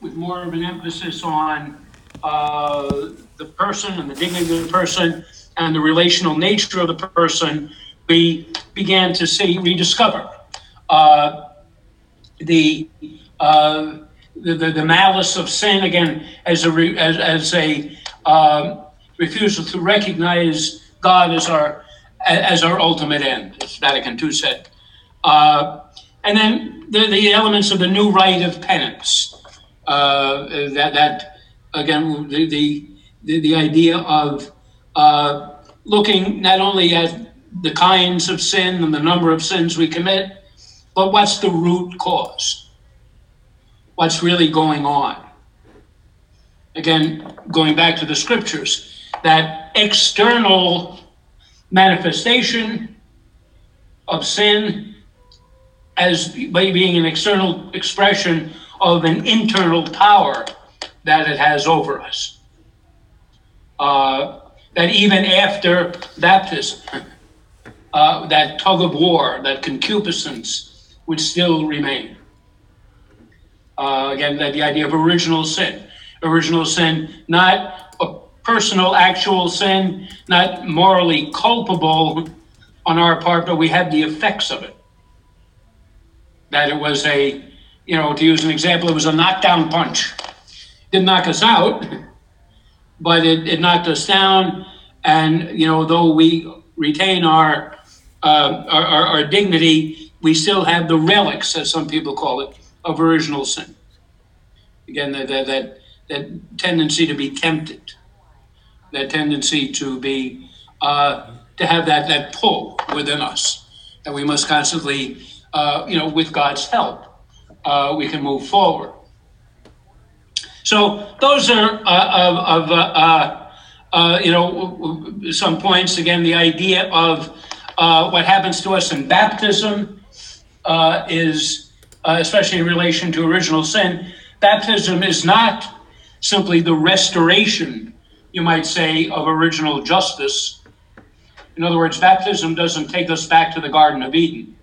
with more of an emphasis on uh, the person and the dignity of the person and the relational nature of the person, we began to see, rediscover uh, the, uh, the, the, the malice of sin again as a, re, as, as a um, refusal to recognize God as our as our ultimate end, as Vatican II said. Uh, and then the, the elements of the new rite of penance. Uh, that that again the the, the idea of uh, looking not only at the kinds of sin and the number of sins we commit, but what's the root cause? What's really going on? Again, going back to the scriptures, that external manifestation of sin as by being an external expression of an internal power that it has over us. Uh, that even after baptism, uh, that tug of war, that concupiscence would still remain. Uh, again, that the idea of original sin. Original sin, not a personal, actual sin, not morally culpable on our part, but we have the effects of it. That it was a, you know, to use an example, it was a knockdown punch. Didn't knock us out, but it, it knocked us down. And, you know, though we retain our, uh, our, our, our dignity, we still have the relics, as some people call it, of original sin. Again, that, that, that, that tendency to be tempted, that tendency to be, uh, to have that, that pull within us, that we must constantly, uh, you know, with God's help, uh, we can move forward. So those are uh, of, uh, uh, uh, you know some points. Again, the idea of what happens to us in baptism is, especially in relation to original sin, baptism is not simply the restoration, you might say, of original justice. In other words, baptism doesn't take us back to the Garden of Eden.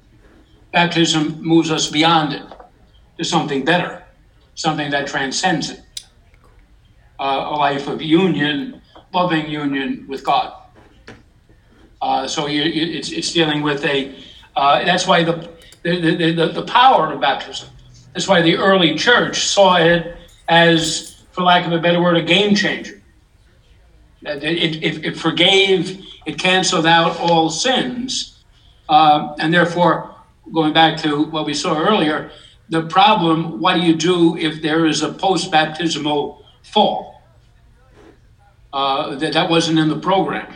Baptism moves us beyond it to something better, something that transcends it. Uh, a life of union, loving union with God. Uh, so you, it's, it's dealing with a, uh, that's why the, the, the, the, power of baptism, that's why the early church saw it as, for lack of a better word, a game changer. It, it, it forgave, it canceled out all sins, uh, and therefore, going back to what we saw earlier, the problem what do you do if there is a post baptismal fall? Uh, that, that wasn't in the program.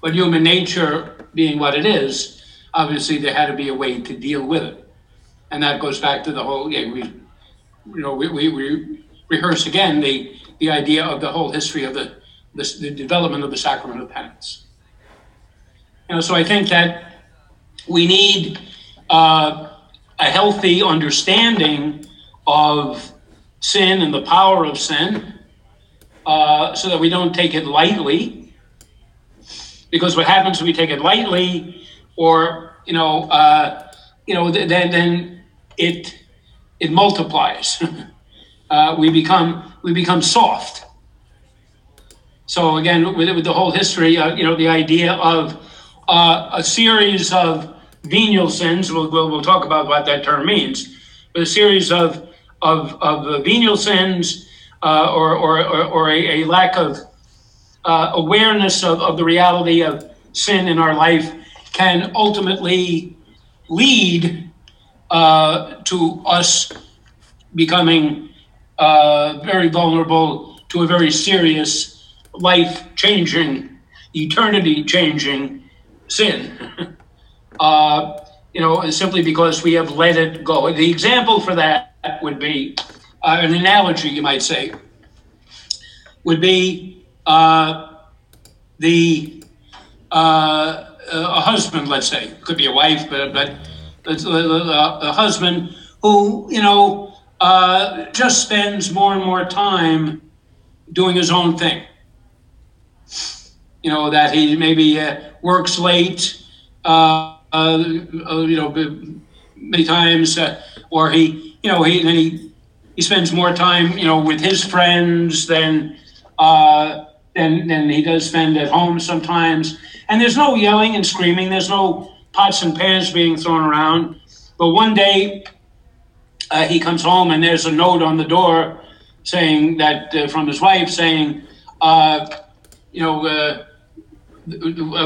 But human nature being what it is, obviously there had to be a way to deal with it. And that goes back to the whole, yeah, we, you know, we, we, we rehearse again the, the idea of the whole history of the, the, the development of the sacrament of penance. You know, so I think that we need uh, a healthy understanding of sin and the power of sin uh, so that we don't take it lightly. Because what happens if we take it lightly, or you know, uh, you know, then then it it multiplies. uh, we become we become soft. So again, with, with the whole history, uh, you know, the idea of uh, a series of venial sins. We'll, we'll, we'll talk about what that term means. But a series of of, of venial sins uh, or, or, or, or a, a, lack of uh, awareness of, of the reality of sin in our life can ultimately lead uh, to us becoming uh, very vulnerable to a very serious life changing, eternity changing sin. Uh, you know, simply because we have let it go. The example for that would be uh, an analogy, you might say, would be uh, the uh, a husband, let's say, could be a wife, but but a husband who you know uh, just spends more and more time doing his own thing. You know that he maybe uh, works late, uh, you know, many times, or he you know he he he spends more time, you know, with his friends than uh, than than he does spend at home sometimes. And there's no yelling and screaming. There's no pots and pans being thrown around. But one day, uh, he comes home and there's a note on the door saying that uh, from his wife saying, uh, you know, uh,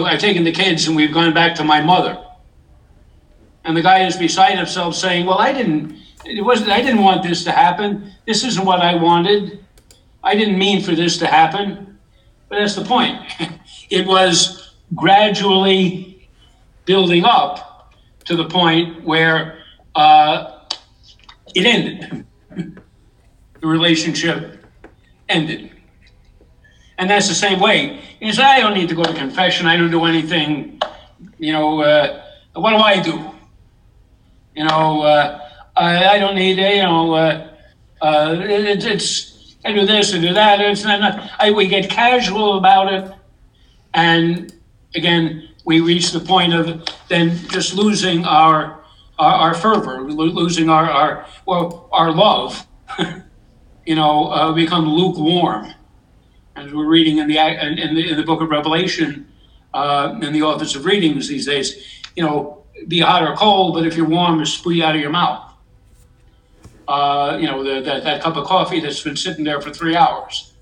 I've taken the kids and we've gone back to my mother. And the guy is beside himself saying, well, I didn't, it wasn't, I didn't want this to happen. This isn't what I wanted. I didn't mean for this to happen. But that's the point. it was gradually building up to the point where uh, it ended. the relationship ended. And that's the same way. He I don't need to go to confession. I don't do anything. You know, uh, what do I do? You know, uh, I, I, don't need, you know, uh, uh it, it's, I do this, I do that. It's not, I, we get casual about it. And again, we reach the point of then just losing our, our, our fervor, losing our, our, well, our love, you know, uh, become lukewarm as we're reading in the in the, in the book of Revelation, uh, in the office of readings these days, you know, be hot or cold, but if you're warm, it's spray out of your mouth. Uh, you know, the, that, that cup of coffee that's been sitting there for three hours.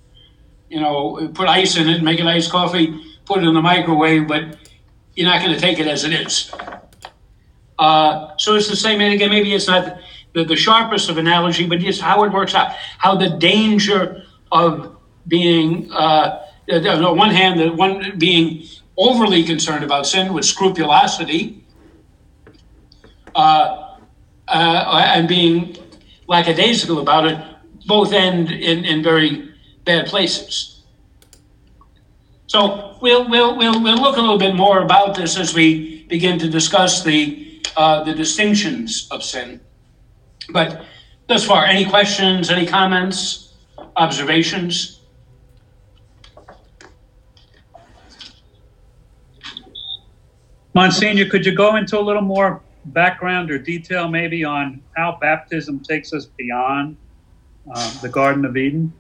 You know, put ice in it, make it iced coffee, put it in the microwave, but you're not going to take it as it is. Uh, so it's the same. And again, maybe it's not the, the sharpest of analogy, but it's how it works out. How the danger of being, uh, on one hand, the one being overly concerned about sin with scrupulosity, uh, uh, and being lackadaisical about it, both end in, in very bad places. So we'll, we'll, we'll, we'll look a little bit more about this as we begin to discuss the, uh, the distinctions of sin. But thus far, any questions, any comments, observations? Monsignor, could you go into a little more background or detail maybe on how baptism takes us beyond uh, the Garden of Eden?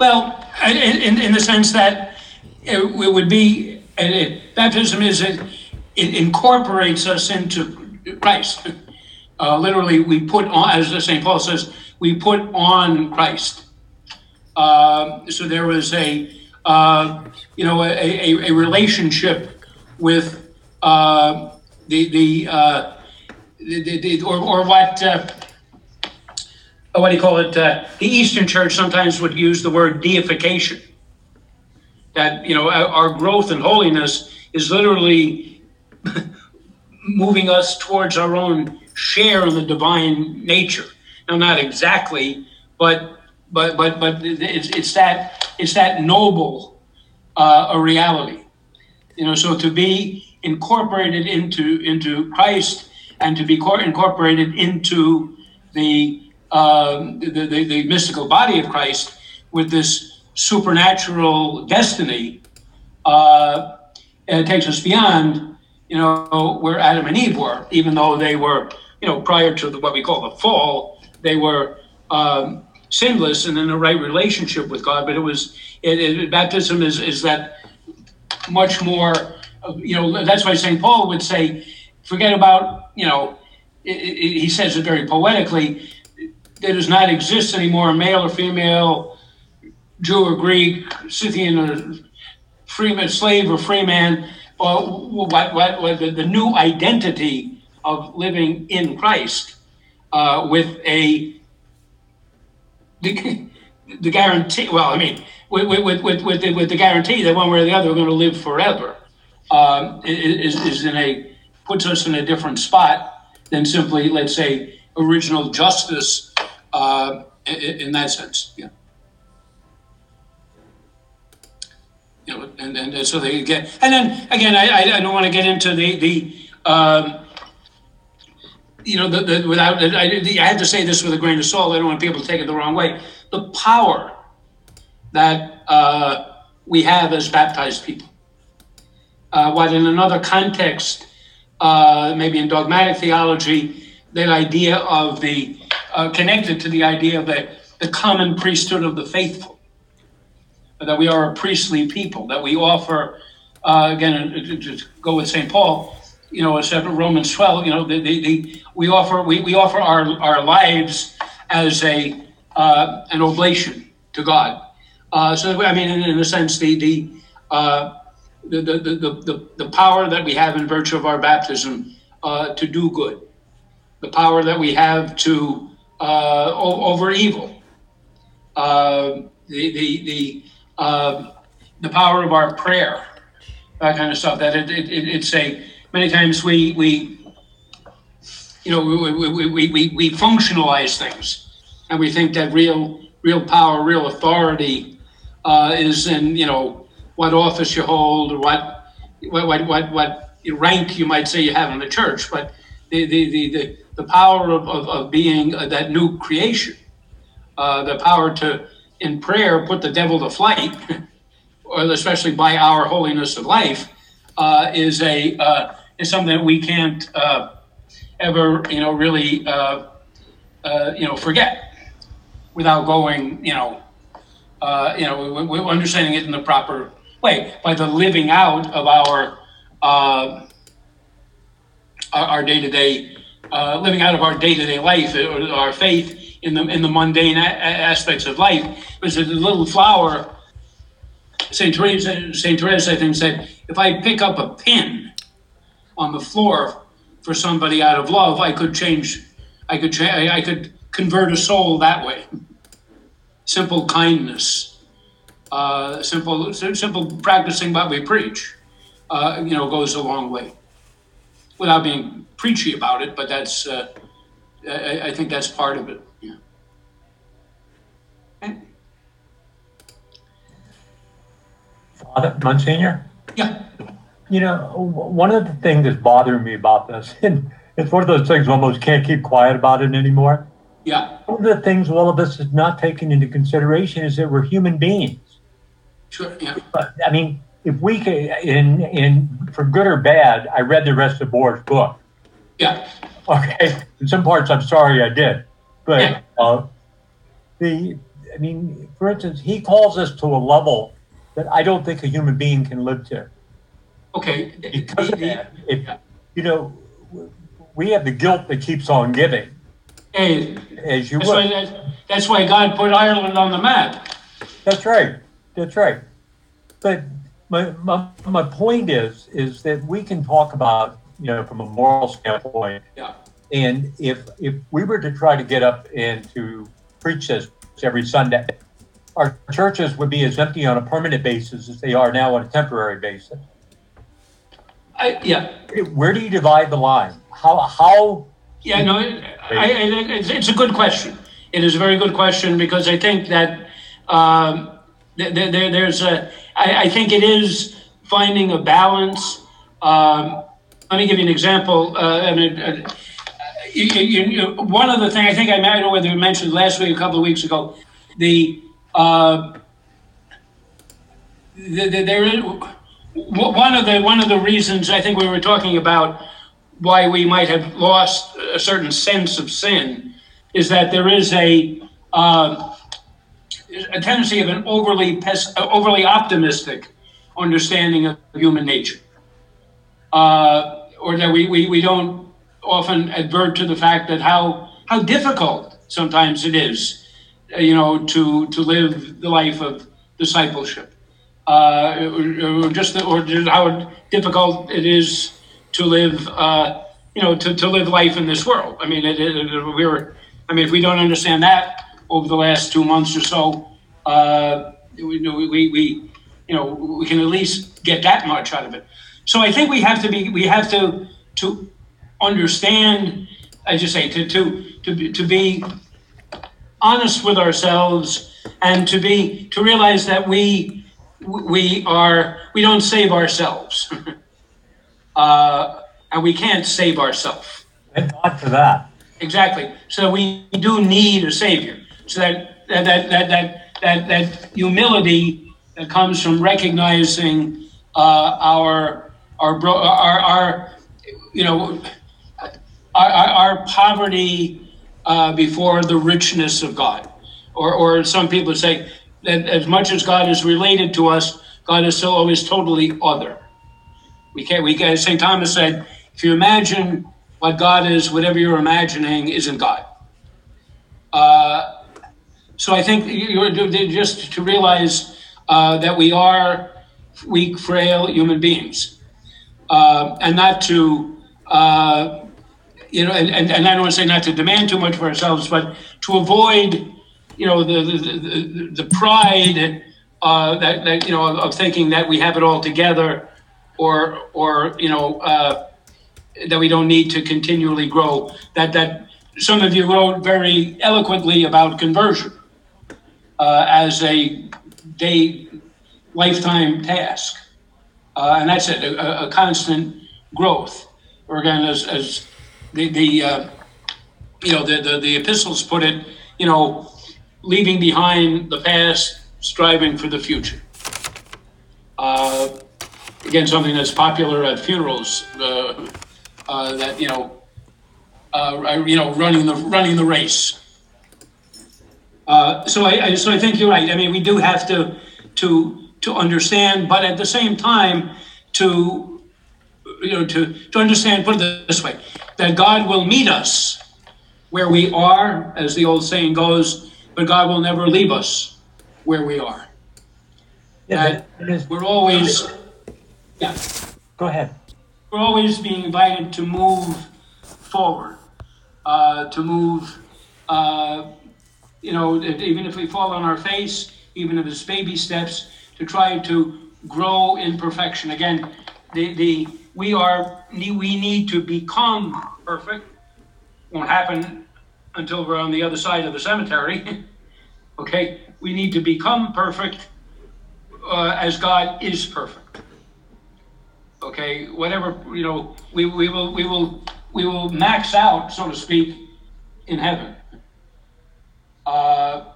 Well, in, in the sense that it, would be, it, baptism is, it, it incorporates us into Christ. Uh, literally, we put on, as St. Paul says, we put on Christ. Uh, so there was a, uh, you know, a, a, a relationship with uh, the the, uh, the, the, or, or what uh, what do you call it? Uh, the Eastern Church sometimes would use the word deification. That you know our growth in holiness is literally moving us towards our own share in the divine nature. Now, not exactly, but but but but it's, it's that it's that noble uh, a reality. You know, so to be incorporated into into Christ and to be incorporated into the, um, the, the, the mystical body of Christ with this supernatural destiny, uh, it takes us beyond, you know, where Adam and Eve were, even though they were, you know, prior to the, what we call the fall, they were um, sinless and in the right relationship with God. But it was, it, it, baptism is, is that much more you know, that's why St. Paul would say, forget about, you know, it, it, he says it very poetically, there does not exist anymore—a male or female, Jew or Greek, Scythian or freeman, slave or free man, or what, what, what the, the, new identity of living in Christ uh, with a the, the guarantee. Well, I mean, with with with with the, with the guarantee that one way or the other we're going to live forever um, is, is in a puts us in a different spot than simply, let's say, original justice uh, in, in, that sense. Yeah. You know, and, and, so they get, and then again, I, I don't want to get into the the um, you know the, the without I, I had to say this with a grain of salt. I don't want people to take it the wrong way. The power that uh, we have as baptized people uh, what in another context, uh, maybe in dogmatic theology, that idea of the uh, connected to the idea of the, the common priesthood of the faithful, that we are a priestly people, that we offer, uh, again, to, to go with St. Paul, you know, except Romans 12, you know, the, the, the, we offer we, we offer our, our lives as a uh, an oblation to God. Uh, so I mean, in, in a sense, the the, uh, the, the, the, the power that we have in virtue of our baptism uh, to do good, the power that we have to uh, over evil, uh, the the the the power of our prayer, that kind of stuff. That it, it, it's a many times we we you know we, we, we, we, we functionalize things and we think that real real power real authority uh, is in you know what office you hold or what what what what, rank you might say you have in the church but the the the, the, the power of, of, of being uh, that new creation uh, the power to in prayer put the devil to flight especially by our holiness of life uh, is a uh, is something that we can't uh, ever, you know, really, uh, you know, forget without going, you know, you know, we, are understanding it in the proper way by the living out of our uh, our day to day, living out of our day to day life or our faith in the in the mundane a- aspects of life. Because a little flower, Saint Teresa, Saint Teresa, I think said, if I pick up a pin on the floor for somebody out of love, I could change, I could, change, I could convert a soul that way. Simple kindness, uh, simple, simple practicing what we preach, uh, you know, goes a long way. Without being preachy about it, but that's, uh, I, I think that's part of it. Yeah. Okay. Father Monsignor? Yeah. You know, one of the things that's bothering me about this, and it's one of those things almost can't keep quiet about it anymore. Yeah. One of the things all of us is not taking into consideration is that we're human beings. Sure. Yeah. But, I mean, if we can, in in for good or bad, I read the rest of Bohr's book. Yeah. Okay. In some parts, I'm sorry I did, but Yeah. uh, the I mean, for instance, he calls us to a level that I don't think a human being can live to. Okay. because of The- the- that, if, you know, we have the guilt that keeps on giving, Hey, as you that's why, that's why God put Ireland on the map. That's right. That's right. But my, my, my point is, is that we can talk about, you know, from a moral standpoint. Yeah. And if, if we were to try to get up and to preach this every Sunday, our churches would be as empty on a permanent basis as they are now on a temporary basis. I, yeah. Where do you divide the line? How, how Yeah, no, I, I it's, it's a good question. It is a very good question because I think that um, there, there, there's a, I, I think it is finding a balance. Um, let me give you an example. Uh, mean, uh, you, you, you, one of the things I think I, I don't know whether you mentioned last week, a couple of weeks ago, the, uh, the, the there is one of the one of the reasons I think we were talking about why we might have lost a certain sense of sin is that there is a uh, a tendency of an overly pes- uh, overly optimistic understanding of human nature, uh, or that we, we, we don't often advert to the fact that how how difficult sometimes it is, uh, you know, to to live the life of discipleship, uh, or, or just or just how difficult it is to live, uh, you know, to, to live life in this world. I mean, it, it, it, we were, I mean, if we don't understand that over the last two months or so, uh, we, we, we, you know, we can at least get that much out of it. So I think we have to be, we have to, to understand, I just say, to, to, to, be, to be honest with ourselves and to be, to realize that we, we are, we don't save ourselves. uh, and we can't save ourselves. Thank God for that. Exactly. So we do need a savior. So that that that that that that, humility that comes from recognizing uh, our our our our you know our, our poverty uh, before the richness of God. Or, or some people say that as much as God is related to us, God is still always totally other. We can't, we can, St. Thomas said, if you imagine what God is, whatever you're imagining isn't God. Uh, so I think you're just to realize uh, that we are weak, frail human beings, uh, and not to, uh, you know, and, and, and I don't want to say not to demand too much for ourselves, but to avoid, you know, the the, the, the pride uh, that, that you know of thinking that we have it all together, or or you know uh, that we don't need to continually grow. That that some of you wrote very eloquently about conversion uh, as a day lifetime task, uh, and that's it, a, a, constant growth. Or again, as, as the the uh, you know the, the the epistles put it, you know, leaving behind the past, striving for the future. Uh, again, something that's popular at funerals. Uh, uh, that you know, you know, running the running the race. Uh, so I, I, so I think you're right. I mean, we do have to to to understand, but at the same time, to you know, to to understand. Put it this way: that God will meet us where we are, as the old saying goes, but God will never leave us where we are. Yeah, that we're always. Yeah. Go ahead we're always being invited to move forward, uh, to move, uh, you know, even if we fall on our face, even if it's baby steps, to try to grow in perfection. Again, the, the we are we need to become perfect. Won't happen until we're on the other side of the cemetery. okay, we need to become perfect uh, as God is perfect okay, whatever, you know, we, we will, we will, we will max out, so to speak, in heaven. Uh,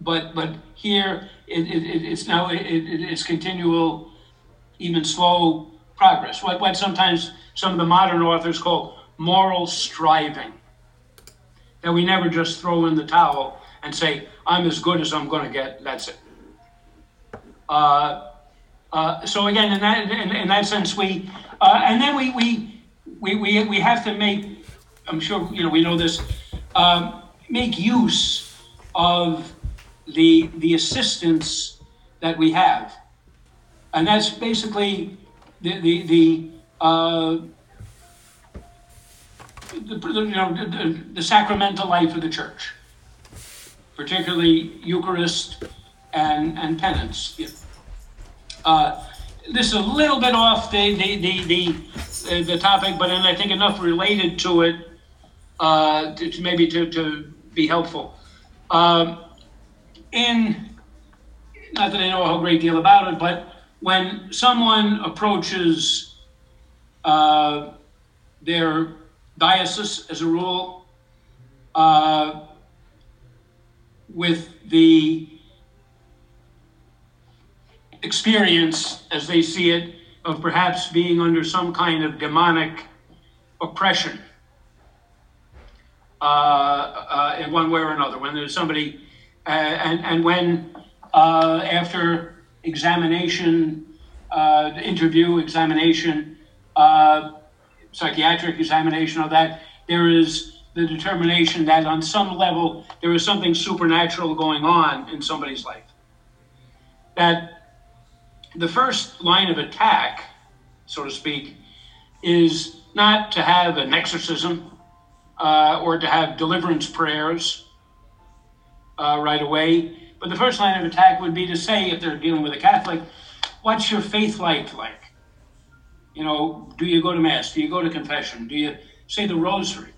but, but here, it, it, it's now, it, it's continual, even slow progress. What, what sometimes some of the modern authors call moral striving. That we never just throw in the towel and say, I'm as good as I'm going to get, that's it. Uh, uh, so again, in that in, in that sense, we uh, and then we, we we we we have to make. I'm sure you know we know this. Um, make use of the the assistance that we have, and that's basically the the the. Uh, the, you know, the, the sacramental life of the church, particularly Eucharist and, and penance. Uh, this is a little bit off the the the the, uh, the topic, but then I think enough related to it uh, to, to, maybe to, to be helpful. Um, in not that I know a whole great deal about it, but when someone approaches uh, their diocese, as a rule, uh, with the experience, as they see it, of perhaps being under some kind of demonic oppression in one way or another. When there's somebody, uh, and, and when uh, after examination, uh, interview, examination, uh, psychiatric examination of that, there is the determination that on some level there is something supernatural going on in somebody's life. That the first line of attack, so to speak, is not to have an exorcism uh, or to have deliverance prayers uh, right away. But the first line of attack would be to say, if they're dealing with a Catholic, what's your faith life like? You know, do you go to Mass? Do you go to confession? Do you say the Rosary?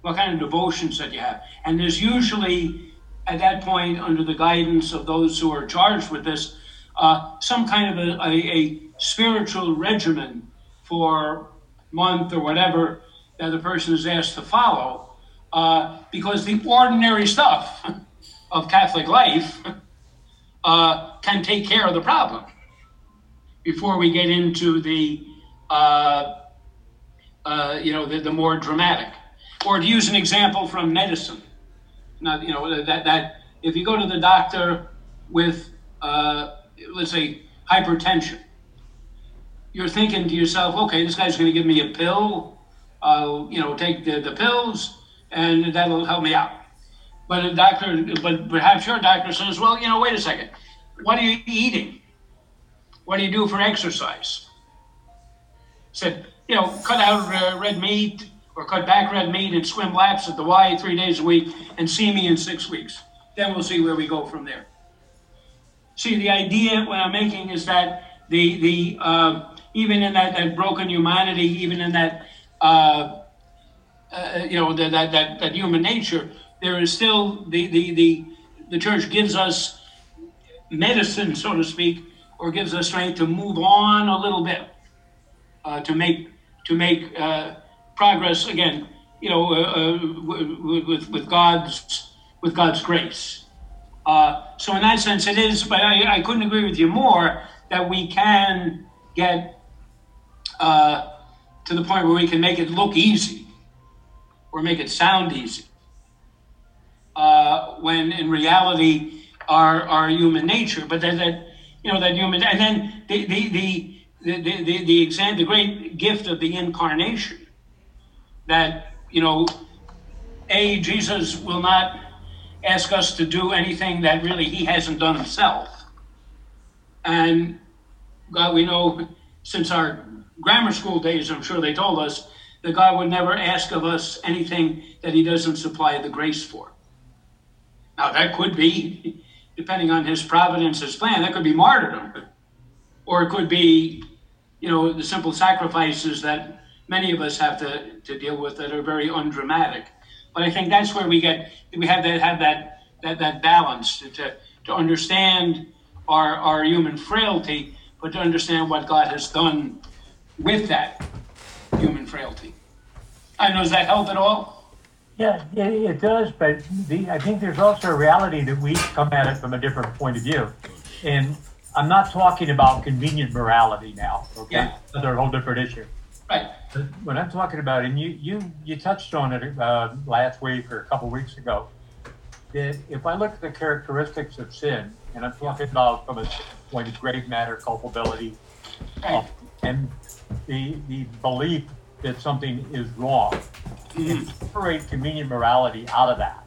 What kind of devotions that you have? And there's usually, at that point, under the guidance of those who are charged with this, uh, some kind of a, a, a, spiritual regimen for month or whatever that the person is asked to follow, uh, because the ordinary stuff of Catholic life uh, can take care of the problem before we get into the uh, uh, you know the, the more dramatic. or to use an example from medicine, not, you know, that, that if you go to the doctor with, uh, let's say, hypertension, you're thinking to yourself, okay, this guy's going to give me a pill. I'll, you know, take the, the pills and that'll help me out. But a doctor, but perhaps your doctor says, well, you know, wait a second. What are you eating? What do you do for exercise? Said, you know, cut out uh, red meat or cut back red meat and swim laps at the Y three days a week and see me in six weeks. Then we'll see where we go from there. See, the idea what I'm making is that the the uh, even in that, that broken humanity, even in that uh, uh, you know that, that that human nature, there is still the the the the church gives us medicine, so to speak, or gives us strength to move on a little bit, uh, to make to make uh, progress again. You know, uh, with, with with God's with God's grace. So in that sense, it is. But I, I couldn't agree with you more that we can get uh, to the point where we can make it look easy or make it sound easy. Uh, when in reality, our our human nature, but that, that you know that human, and then the the the the the, the, exam, the great gift of the incarnation, that you know, a Jesus will not ask us to do anything that really he hasn't done himself, and God, we know since our grammar school days, I'm sure they told us that God would never ask of us anything that He doesn't supply the grace for. Now, that could be, depending on His providence, His plan, that could be martyrdom. Or it could be, you know, the simple sacrifices that many of us have to, to deal with that are very undramatic. But I think that's where we get, we have that, have that, that, that balance to, to, to understand our, our human frailty, but to understand what God has done with that human frailty. I know, does that help at all? Yeah, it, it does, but the, I think there's also a reality that we come at it from a different point of view. And I'm not talking about convenient morality now, okay? Yeah. That's a whole different issue. Right. But what I'm talking about, and you, you, you touched on it uh, last week or a couple weeks ago, that if I look at the characteristics of sin, and I'm talking about from a point of grave matter culpability, Right. uh, and the, the belief that something is wrong, Mhm. separate convenient morality out of that.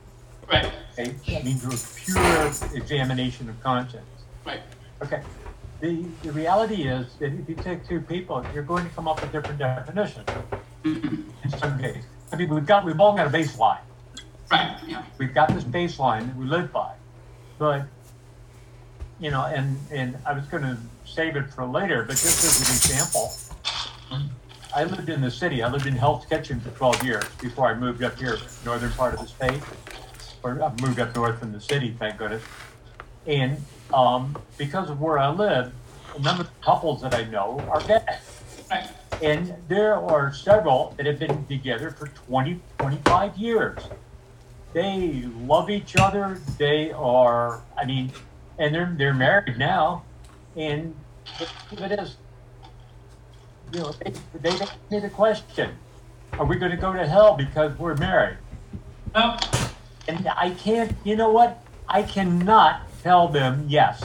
Right. Okay, I mean, through a pure examination of conscience. Right. Okay. The, the reality is that if you take two people, you're going to come up with different definitions Mhm. in some cases. I mean, we've got, we've all got a baseline. Right. Yeah. We've got this baseline that we live by. But, you know, and, and I was going to save it for later, but just as an example, I lived in the city. I lived in Hell's Kitchen for 12 years before I moved up here, northern part of the state. Or I moved up north from the city, thank goodness. And um, because of where I live, a number of couples that I know are gay. And there are several that have been together for 20, 25 years. They love each other. They are, I mean, and they're they're married now. And it is, you know, they, they don't need a question. Are we going to go to hell because we're married? No. And I can't, you know what? I cannot tell them yes.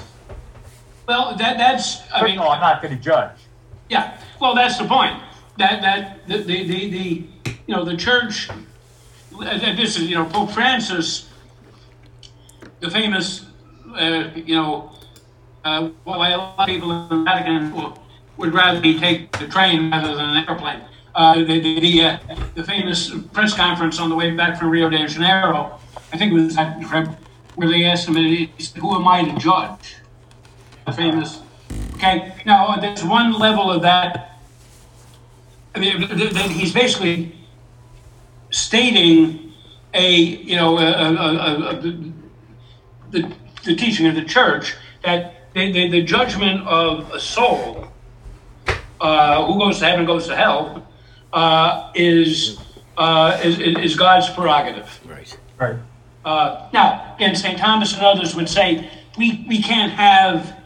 well, that that's. I mean, no, I'm not going to judge. Yeah, well, that's the point. That that the the the, the you know the church. And this is you know Pope Francis, the famous uh, you know uh, why a lot of people in the Vatican will, would rather he take the train rather than an airplane. Uh, the the the, uh, the famous press conference on the way back from Rio de Janeiro, I think it was that trip, where they asked him, he said, "Who am I to judge?" The famous Okay, now there's one level of that. I mean, he's basically stating a, you know, a, a, a, the, the teaching of the church that the, the, the judgment of a soul, uh, who goes to heaven goes to hell, uh, is, uh, is, is God's prerogative. Right. Right. Uh, now, again, St. Thomas and others would say we, we can't have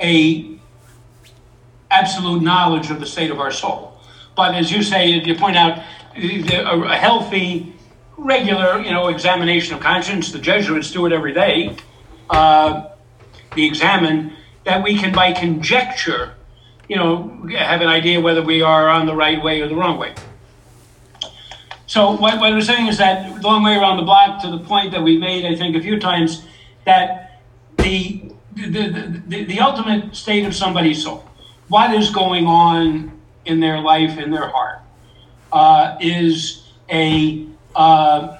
a absolute knowledge of the state of our soul. But as you say, you point out, a a healthy regular, you know, examination of conscience. The Jesuits do it every day. Uh, they examine that we can, by conjecture, you know, have an idea whether we are on the right way or the wrong way. So what, what we're saying is that the long way around the block to the point that we made, I think, a few times, that the the, the, the, the ultimate state of somebody's soul, what is going on in their life, in their heart, uh, is a uh,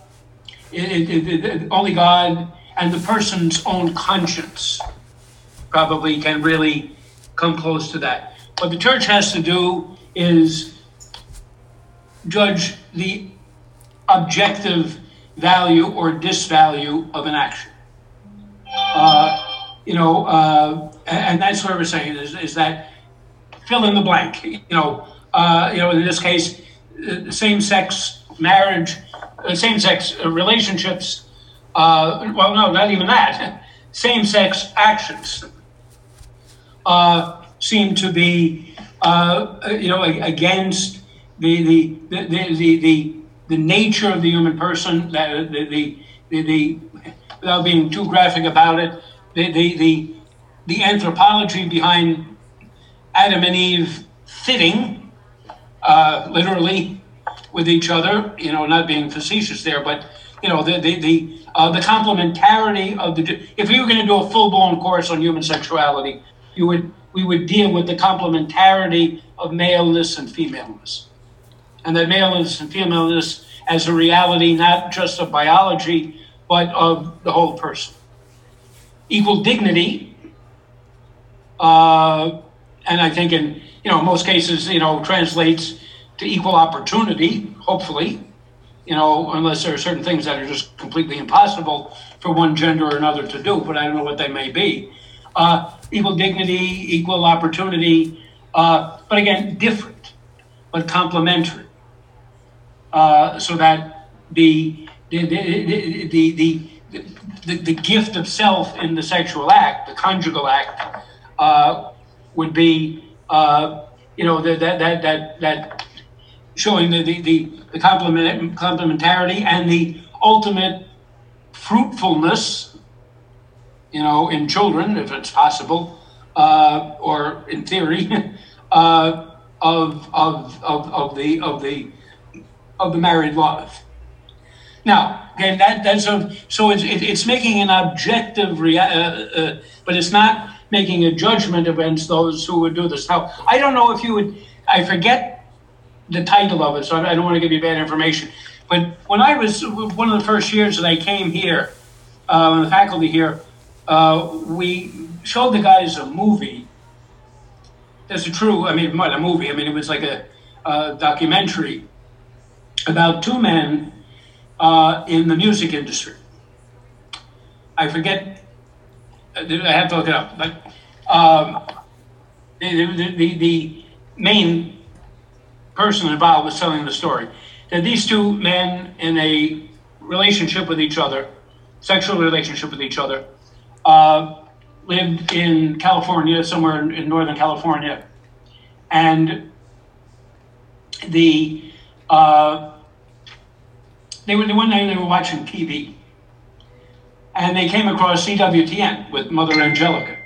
it, it, it, only God and the person's own conscience probably can really come close to that. What the church has to do is judge the objective value or disvalue of an action. Uh, you know, uh, and that's what we're saying is, is that fill in the blank. You know, uh, you know, in this case, same-sex marriage, uh, same-sex relationships. Uh, well, no, not even that. Same-sex actions uh, seem to be, you know, against the the the the, the, the nature of the human person. The, the the, the without being too graphic about it, the the the, the anthropology behind Adam and Eve fitting, uh, literally, with each other. You know, not being facetious there, but you know the the the, uh, the complementarity of the. If you were going to do a full blown course on human sexuality, you would we would deal with the complementarity of maleness and femaleness, and that maleness and femaleness as a reality not just of biology but of the whole person. Equal dignity. Uh, and I think in you know most cases you know translates to equal opportunity. Hopefully, you know unless there are certain things that are just completely impossible for one gender or another to do, but I don't know what they may be. Uh, equal dignity, equal opportunity, uh, but again different, but complementary, uh, so that the the the, the, the the, the, gift of self in the sexual act, the conjugal act, uh, would be, uh, you know, that that that that showing the the the, the complement, complementarity and the ultimate fruitfulness, you know, in children, if it's possible, uh, or in theory, uh, of, of of of the of the of the married life. Now, again, that that's a, so it's it, it's making an objective, rea- uh, uh, but it's not making a judgment against those who would do this. Now, I don't know if you would, I forget the title of it, so I don't want to give you bad information. But when I was one of the first years that I came here, uh, the faculty here, uh, we showed the guys a movie. That's a true, I mean, what a movie. I mean, it was like a, a documentary about two men uh, in the music industry. I forget I have to look it up, but um, the, the, the, main person involved was telling the story that these two men in a relationship with each other, sexual relationship with each other, uh, lived in California, somewhere in, in Northern California, and the uh, they were the one night they were watching TV, and they came across EWTN with Mother Angelica.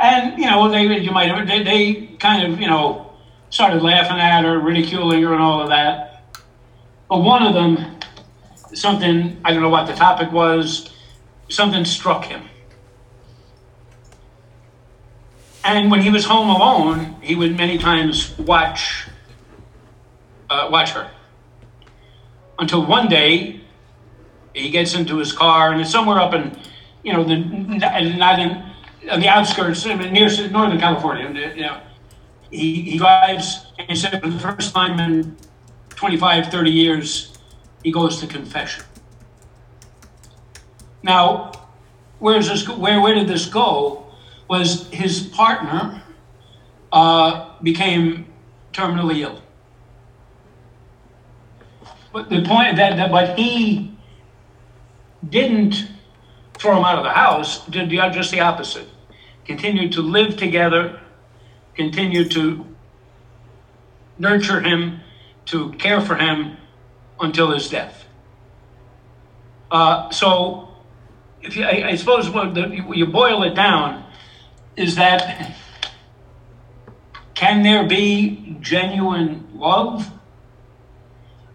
And, you know, they, you might, they, they kind of, you know, started laughing at her, ridiculing her, and all of that. But one of them, something, I don't know what the topic was, something struck him. And when he was home alone, he would many times watch, uh, watch her. Until one day, he gets into his car, and it's somewhere up in, you know, the not in on the outskirts, near Northern California. You know, he, he drives, and he said for the first time in 25, 30 years, he goes to confession. Now, where's this? Where where did this go? Was his partner uh, became terminally ill. But the point that, that but he didn't throw him out of the house, did just the opposite. Continued to live together, continued to nurture him, to care for him, until his death. Uh, so, if you, I, I suppose what the, you boil it down is that can there be genuine love?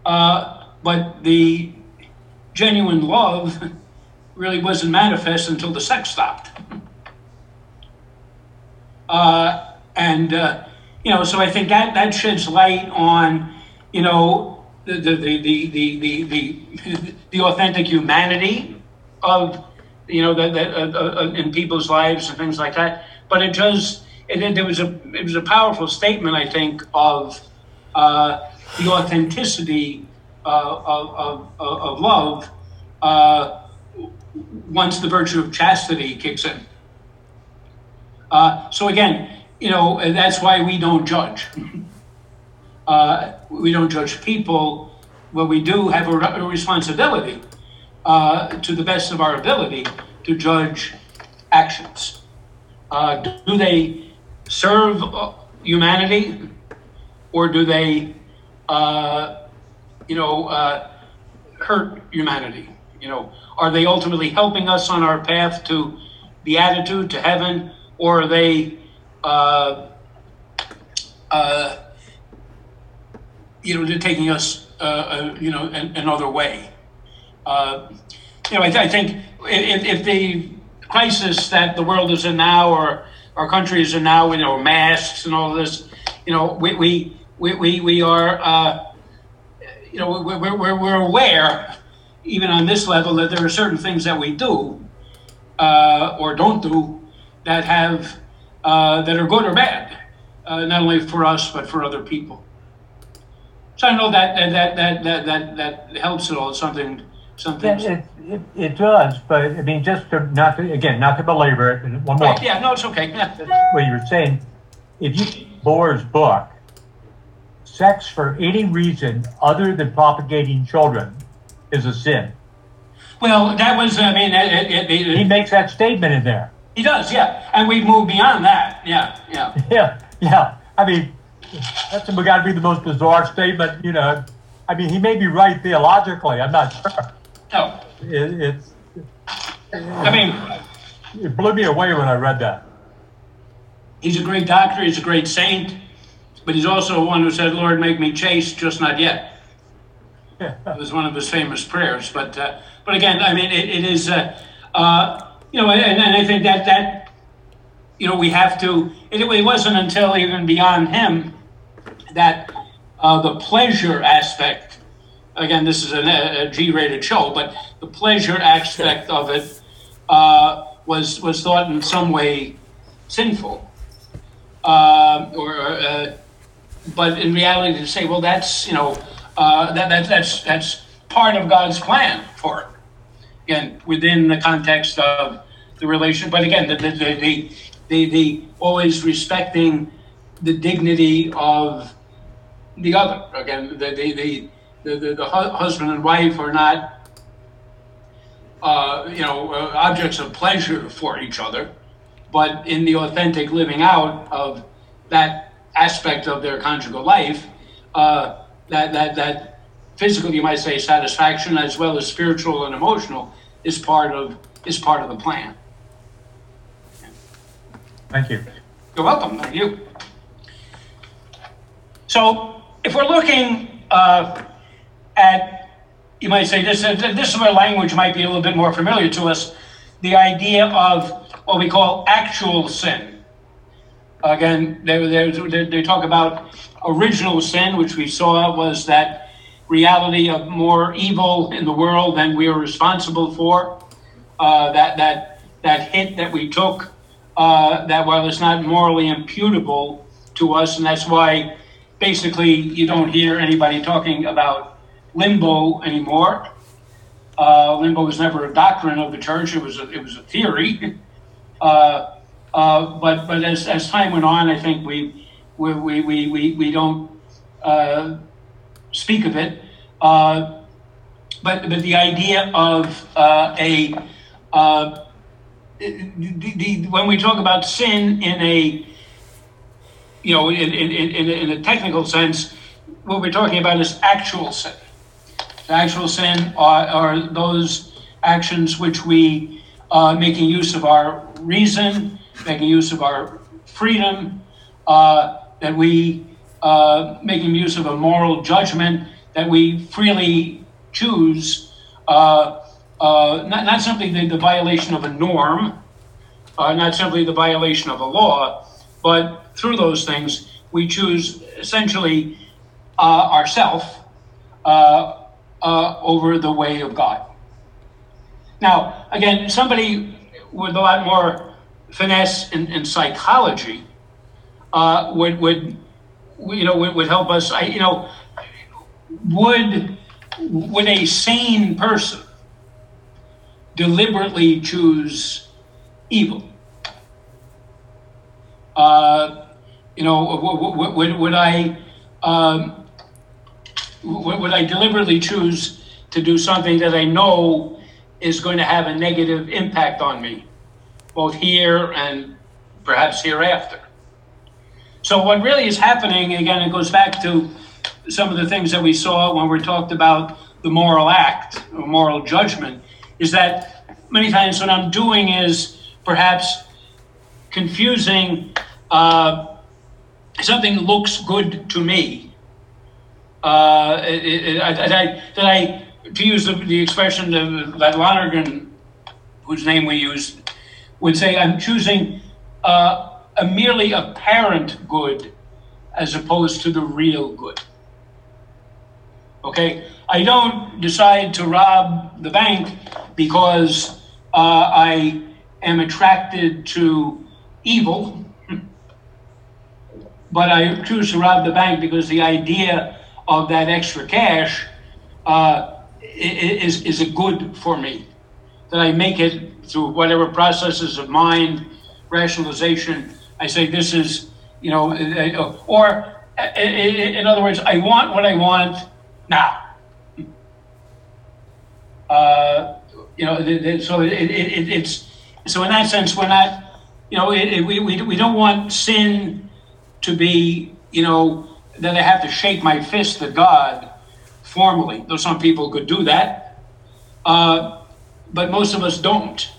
Uh, but the genuine love really wasn't manifest until the sex stopped. Uh, and, uh, you know, so I think that, that sheds light on, you know, the, the, the, the, the, the, the authentic humanity of you know, that, that uh, uh, in people's lives and things like that. But it does, it, it, was a, it was a powerful statement, I think, of uh, the authenticity uh, of, of, of love uh, once the virtue of chastity kicks in. Uh, so again, you know, that's why we don't judge. Uh, we don't judge people. Well, we do have a responsibility uh, to the best of our ability to judge actions. Uh, do they serve uh, humanity or do they, uh, you know, uh, hurt humanity? You know, are they ultimately helping us on our path to beatitude, to heaven, or are they, uh, you know, they're taking us, you know, an, another way? Uh, you know, I, th- I think if, if the crisis that the world is in now, or our country is in now, you know, masks and all this, you know, we we we we, are, uh, you know, we're, we're we're aware, even on this level, that there are certain things that we do uh, or don't do that have uh, that are good or bad, uh, not only for us but for other people. So I know that that that that that that helps at all. Something something. It, it, it does, but I mean, just to not to, again, not to belabor it, and one more. Right, yeah, no, it's okay. Yeah. What you were saying, if you Bohr's book, sex for any reason other than propagating children is a sin. Well, that was, I mean, it, it, it, He makes that statement in there. he does, yeah. And we've moved beyond that. Yeah, yeah. Yeah, yeah. I mean, that's got to be the most bizarre statement, you know. I mean, he may be right theologically. I'm not sure. No, It, it's I mean, it blew me away when I read that. he's a great doctor, he's a great saint, but he's also one who said, Lord, make me chaste, just not yet. It was one of his famous prayers. But, uh, but again, I mean, it, it is, uh, uh, you know, and, and I think that, that, you know, we have to, it, it wasn't until even beyond him that uh, the pleasure aspect, again, this is a G-rated show, but the pleasure aspect of it uh, was was thought in some way sinful, uh, or uh, but in reality, to say, well, that's you know, uh, that, that that's that's part of God's plan for it. Again, within the context of the relation, but again, the the the, the, the, the always respecting the dignity of the other. Again, the the the the, the, the hu- husband and wife are not uh, you know uh, objects of pleasure for each other, but in the authentic living out of that aspect of their conjugal life, uh, that that that physical, you might say, satisfaction as well as spiritual and emotional is part of is part of the plan. Thank you. You're welcome. Thank you. So, if we're looking uh, at, you might say this, this is where language might be a little bit more familiar to us. The idea of what we call actual sin. Again, they, they, they talk about original sin, which we saw was that reality of more evil in the world than we are responsible for. Uh, that that that hit that we took uh, that while it's not morally imputable to us, and that's why basically you don't hear anybody talking about limbo anymore. Uh, limbo was never a doctrine of the church; it was a, it was a theory. Uh, uh, but but as, as time went on, I think we we we we, we, don't uh, speak of it. Uh, but but the idea of uh, a the, the, when we talk about sin in a you know in, in, in, in a technical sense what we're talking about is actual sin Actual sin are, are those actions which we, uh, making use of our reason, making use of our freedom, uh, that we, uh, making use of a moral judgment, that we freely choose, uh, uh, not, not simply the, the violation of a norm, uh, not simply the violation of a law, but through those things, we choose essentially uh, ourself uh, uh, over the way of God. Now, again, somebody with a lot more finesse in, in psychology uh, would, would, you know, would, would help us. I, you know, would would a sane person deliberately choose evil? Uh, you know, would, would, would I um, would, I deliberately choose to do something that I know is going to have a negative impact on me, both here and perhaps hereafter? So what really is happening again? It goes back to some of the things that we saw when we talked about the moral act or moral judgment. Is that many times what I'm doing is perhaps confusing uh, something looks good to me. Uh, it, it, I, I, that I, to use the, the expression that Lonergan, whose name we use, would say, I'm choosing uh, a merely apparent good as opposed to the real good. Okay, I don't decide to rob the bank because uh, I am attracted to evil but I choose to rob the bank because the idea of that extra cash uh, is, is a good for me. That I make it through whatever processes of mind, rationalization. I say this is, you know, uh, or in other words, I want what I want now. Uh, you know, so it, it, it's so in that sense, we're not, you know, we, we, we don't want sin to be, you know, that I have to shake my fist at God formally, though some people could do that. Uh, but most of us don't.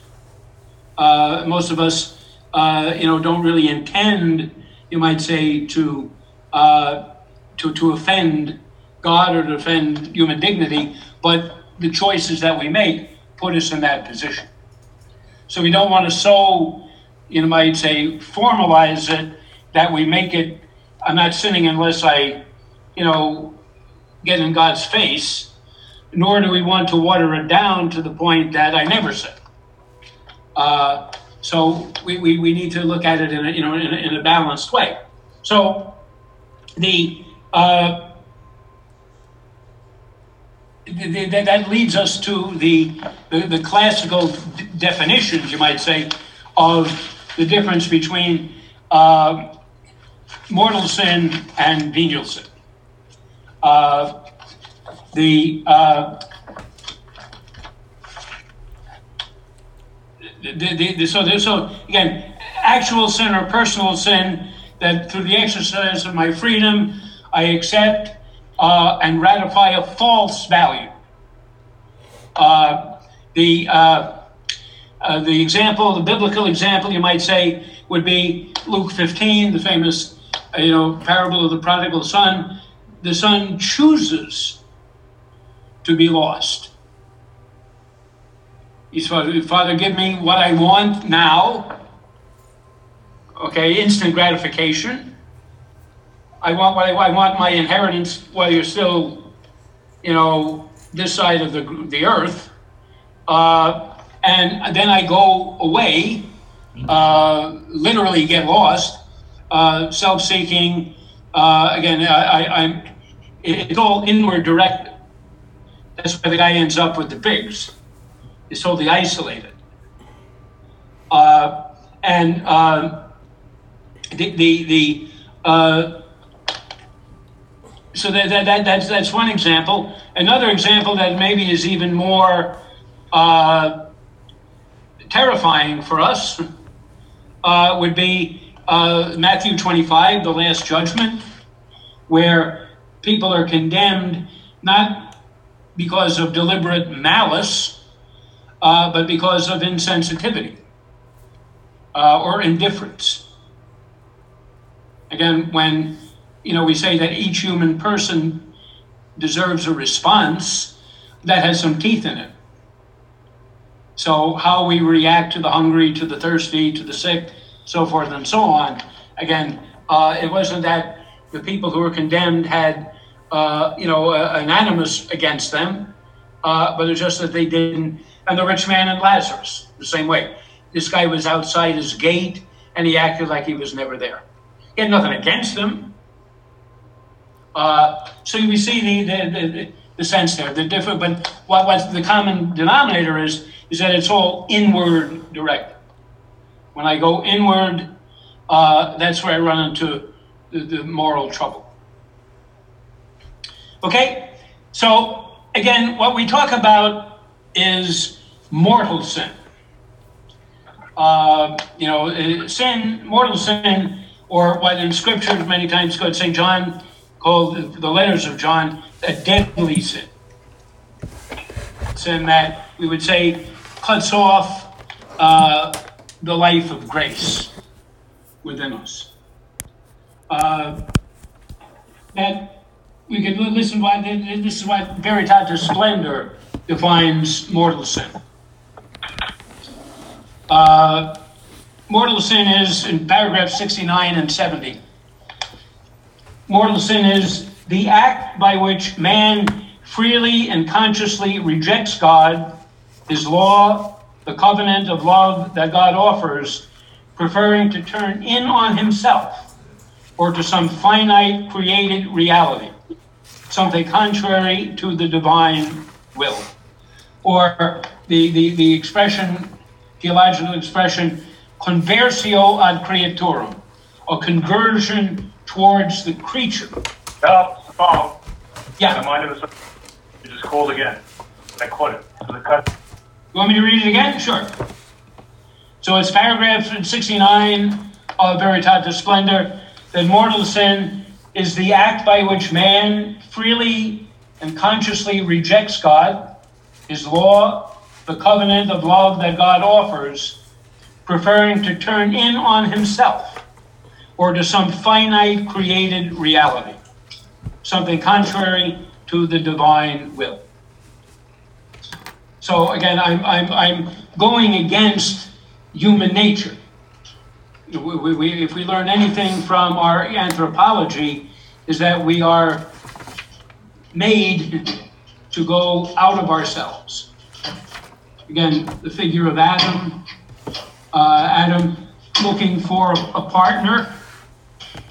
Uh, most of us, uh, you know, don't really intend, you might say, to uh, to to offend God or to offend human dignity. But the choices that we make put us in that position. So we don't want to so, you might say, formalize it that we make it, I'm not sinning unless I, you know, get in God's face, nor do we want to water it down to the point that I never sin. Uh, so we, we, we need to look at it in a, you know, in a, in a balanced way. So the, uh, the, the, that leads us to the, the, the classical d- definitions, you might say, of the difference between uh, mortal sin and venial sin. Uh, the, uh, the, the, the, so, so again, actual sin or personal sin that through the exercise of my freedom I accept uh, and ratify a false value. Uh, the uh, uh, the example, the biblical example, you might say, would be Luke 15, the famous you know, parable of the prodigal son, the son chooses to be lost. He's Father, Father, give me what I want now. Okay, instant gratification. I want what I, I want my inheritance while you're still, you know, this side of the the earth. Uh, and then I go away, uh, literally get lost, uh, self-seeking. Uh, again, I, am it's all inward directed. That's why the guy ends up with the pigs. He's totally isolated. Uh, and um, the the, the uh, so that, that, that, that's that's one example. Another example that maybe is even more uh, terrifying for us uh, would be uh, Matthew 25, the Last Judgment, where people are condemned not because of deliberate malice, uh, but because of insensitivity uh, or indifference. Again, when you know we say that each human person deserves a response, that has some teeth in it. So how we react to the hungry, to the thirsty, to the sick, so forth and so on. Again, uh, it wasn't that the people who were condemned had, uh, you know, an animus against them, uh, but it's just that they didn't. And the rich man and Lazarus, the same way. This guy was outside his gate, and he acted like he was never there. He had nothing against them. Uh, so we see the, the, the, the sense there. The different, but what, what the common denominator is, is that it's all inward directed. When I go inward, uh, that's where I run into the, the moral trouble. Okay, so again, what we talk about is mortal sin. Uh, you know, uh, sin, mortal sin, or what in Scripture many times called St. John called the letters of John a deadly sin. Sin that we would say cuts off uh, the life of grace within us. Uh, that we could listen why this is why Veritatis Splendor defines mortal sin. Uh, mortal sin is in paragraph 69 and 70. Mortal sin is the act by which man freely and consciously rejects God, his law, the covenant of love that God offers, preferring to turn in on himself or to some finite created reality, something contrary to the divine will. Or the, the, the expression, theological expression, conversio ad creaturam, a conversion towards the creature. Hello, it's the phone. Yeah. Is. You just called again. I caught it. So the cut. You want me to read it again? Sure. So it's paragraph 69 of Veritatis Splendor that mortal sin is the act by which man freely and consciously rejects God, his law, the covenant of love that God offers, preferring to turn in on himself or to some finite created reality, something contrary to the divine will. So again, I'm, I'm, I'm going against human nature. We, we, we, if we learn anything from our anthropology, is that we are made to go out of ourselves. Again, the figure of Adam, uh, Adam looking for a partner.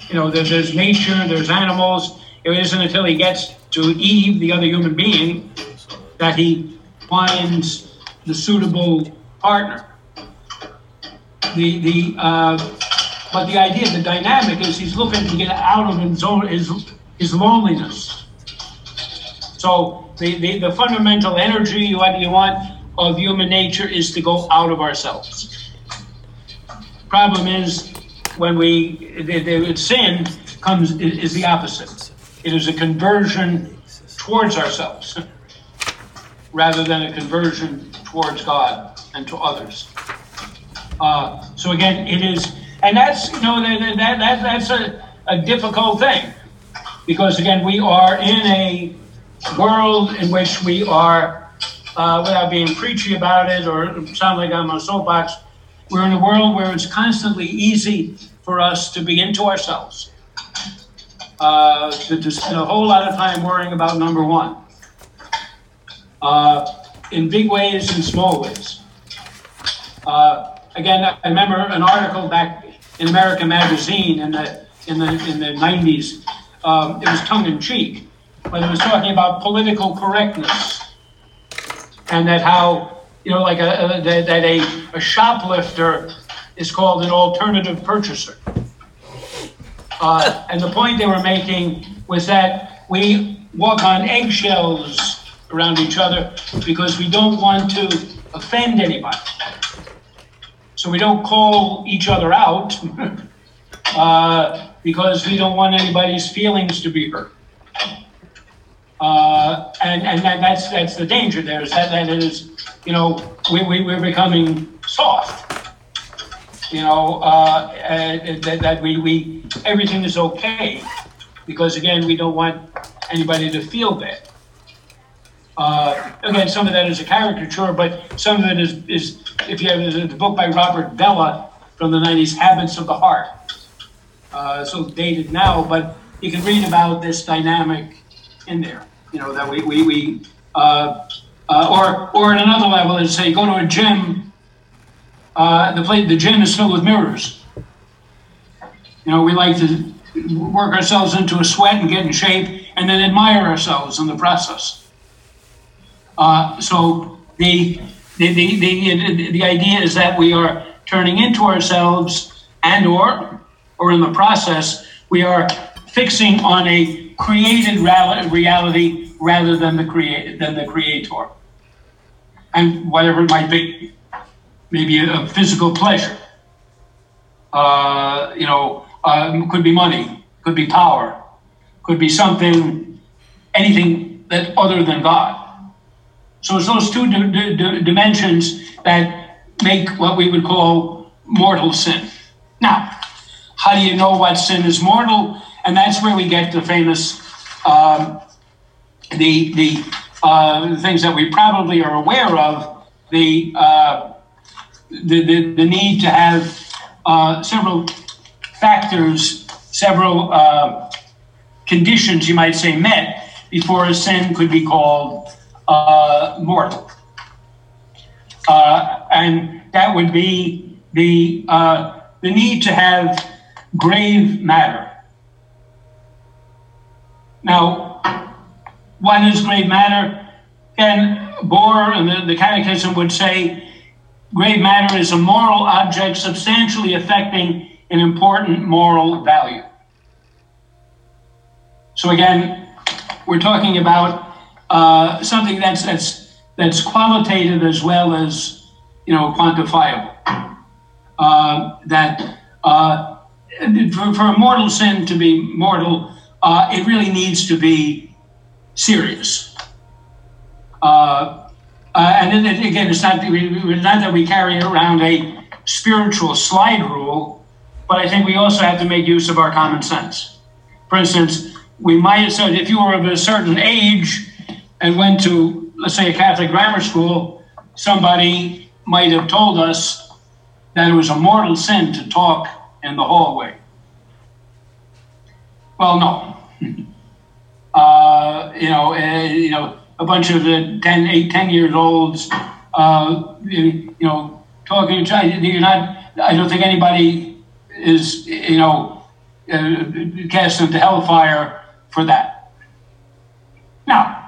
You know, there, there's nature, there's animals. It isn't until he gets to Eve, the other human being, that he finds the suitable partner. The the uh, but the idea, the dynamic is he's looking to get out of his own his his loneliness. So the, the, the fundamental energy, what you want of human nature is to go out of ourselves. Problem is when we the, the sin comes is the opposite. It is a conversion towards ourselves rather than a conversion towards God and to others. Uh, so again, it is, and that's you know that, that, that that's a, a difficult thing. Because again we are in a world in which we are, uh, without being preachy about it or sound like I'm on a soapbox, we're in a world where it's constantly easy for us to be into ourselves, uh, to, to spend a whole lot of time worrying about number one uh, in big ways and small ways. Uh, again, I remember an article back in American Magazine in the in the in the 90s. Um, it was tongue in cheek, but it was talking about political correctness and that how you know like a, a that that a, a shoplifter is called an alternative purchaser. Uh, and the point they were making was that we walk on eggshells around each other because we don't want to offend anybody. So we don't call each other out uh, because we don't want anybody's feelings to be hurt. Uh, and and that, that's that's the danger there is that, that is, you know, we, we, we're becoming soft. You know, uh, that, that we, we, everything is okay because again, we don't want anybody to feel bad. Uh, again, some of that is a caricature, but some of it is, is if you have the book by Robert Bellah from the 90s, Habits of the Heart. Uh, so dated now, but you can read about this dynamic in there. You know, that we, we, we uh, uh, or, or at another level is say, go to a gym, uh, the, play, the gym is filled with mirrors. You know, we like to work ourselves into a sweat and get in shape and then admire ourselves in the process. Uh, so the, the, the, the, the idea is that we are turning into ourselves and or, or in the process, we are fixing on a created reality rather than the create than the creator. And whatever it might be, maybe a, physical pleasure. Uh, you know, um, could be money, could be power, could be something, anything that other than God. So it's those two di- di- di- dimensions that make what we would call mortal sin. Now, how do you know what sin is mortal? And that's where we get the famous, um, the the uh, things that we probably are aware of, the uh, the, the, the need to have uh, several factors, several uh, conditions, you might say, met before a sin could be called mortal. Uh, and that would be the, uh, the need to have grave matter. Now, what is grave matter? Again, Bohr and the, the Catechism would say grave matter is a moral object substantially affecting an important moral value. So again, we're talking about uh, something that's that's that's qualitative as well as you know quantifiable. Uh, that uh, for, for a mortal sin to be mortal, uh, it really needs to be serious. Uh, and then again, it's not, we- we- not that we carry around a spiritual slide rule, but I think we also have to make use of our common sense. For instance, we might, so if you were of a certain age and went to, let's say, a Catholic grammar school, somebody might have told us that it was a mortal sin to talk in the hallway. Well, no. Uh, you know, uh, you know, a bunch of the 10, 8, 10 years olds, uh, you, you know, talking, you're not, I don't think anybody is, you know, uh, cast into hellfire for that. Now,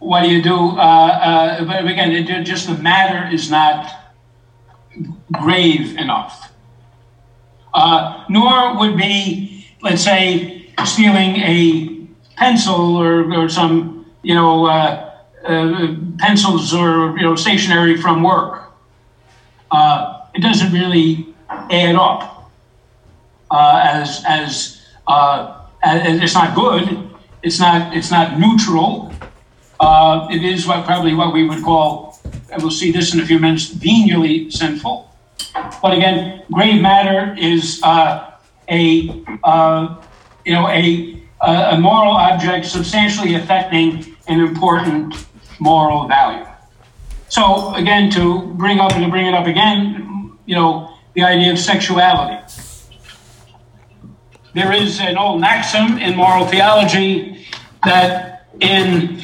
what do you do? Uh, uh, but again, it, just the matter is not grave enough. Uh, nor would be, let's say, stealing a pencil or, or some, you know, uh, uh, pencils or, you know, stationery from work. Uh, it doesn't really add up uh, as, as, as, it's not good. It's not, it's not neutral. Uh, it is what probably what we would call, and we'll see this in a few minutes, venially sinful. But again, grave matter is uh, a uh, you know a a moral object substantially affecting an important moral value. So again, to bring up and to bring it up again, you know, the idea of sexuality. There is an old maxim in moral theology that in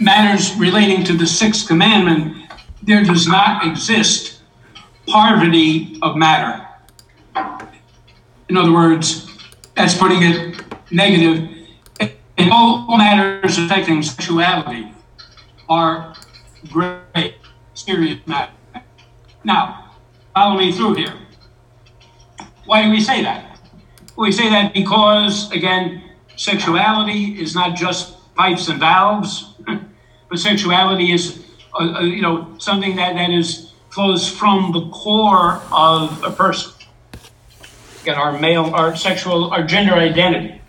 matters relating to the sixth commandment, there does not exist parvity of matter. In other words, that's putting it negative. All matters affecting sexuality are great, serious matters. Now, follow me through here. Why do we say that? We say that because, again, sexuality is not just pipes and valves, but sexuality is, uh, uh, you know, something that, that is flows from the core of a person. Again, our male, our sexual, our gender identity,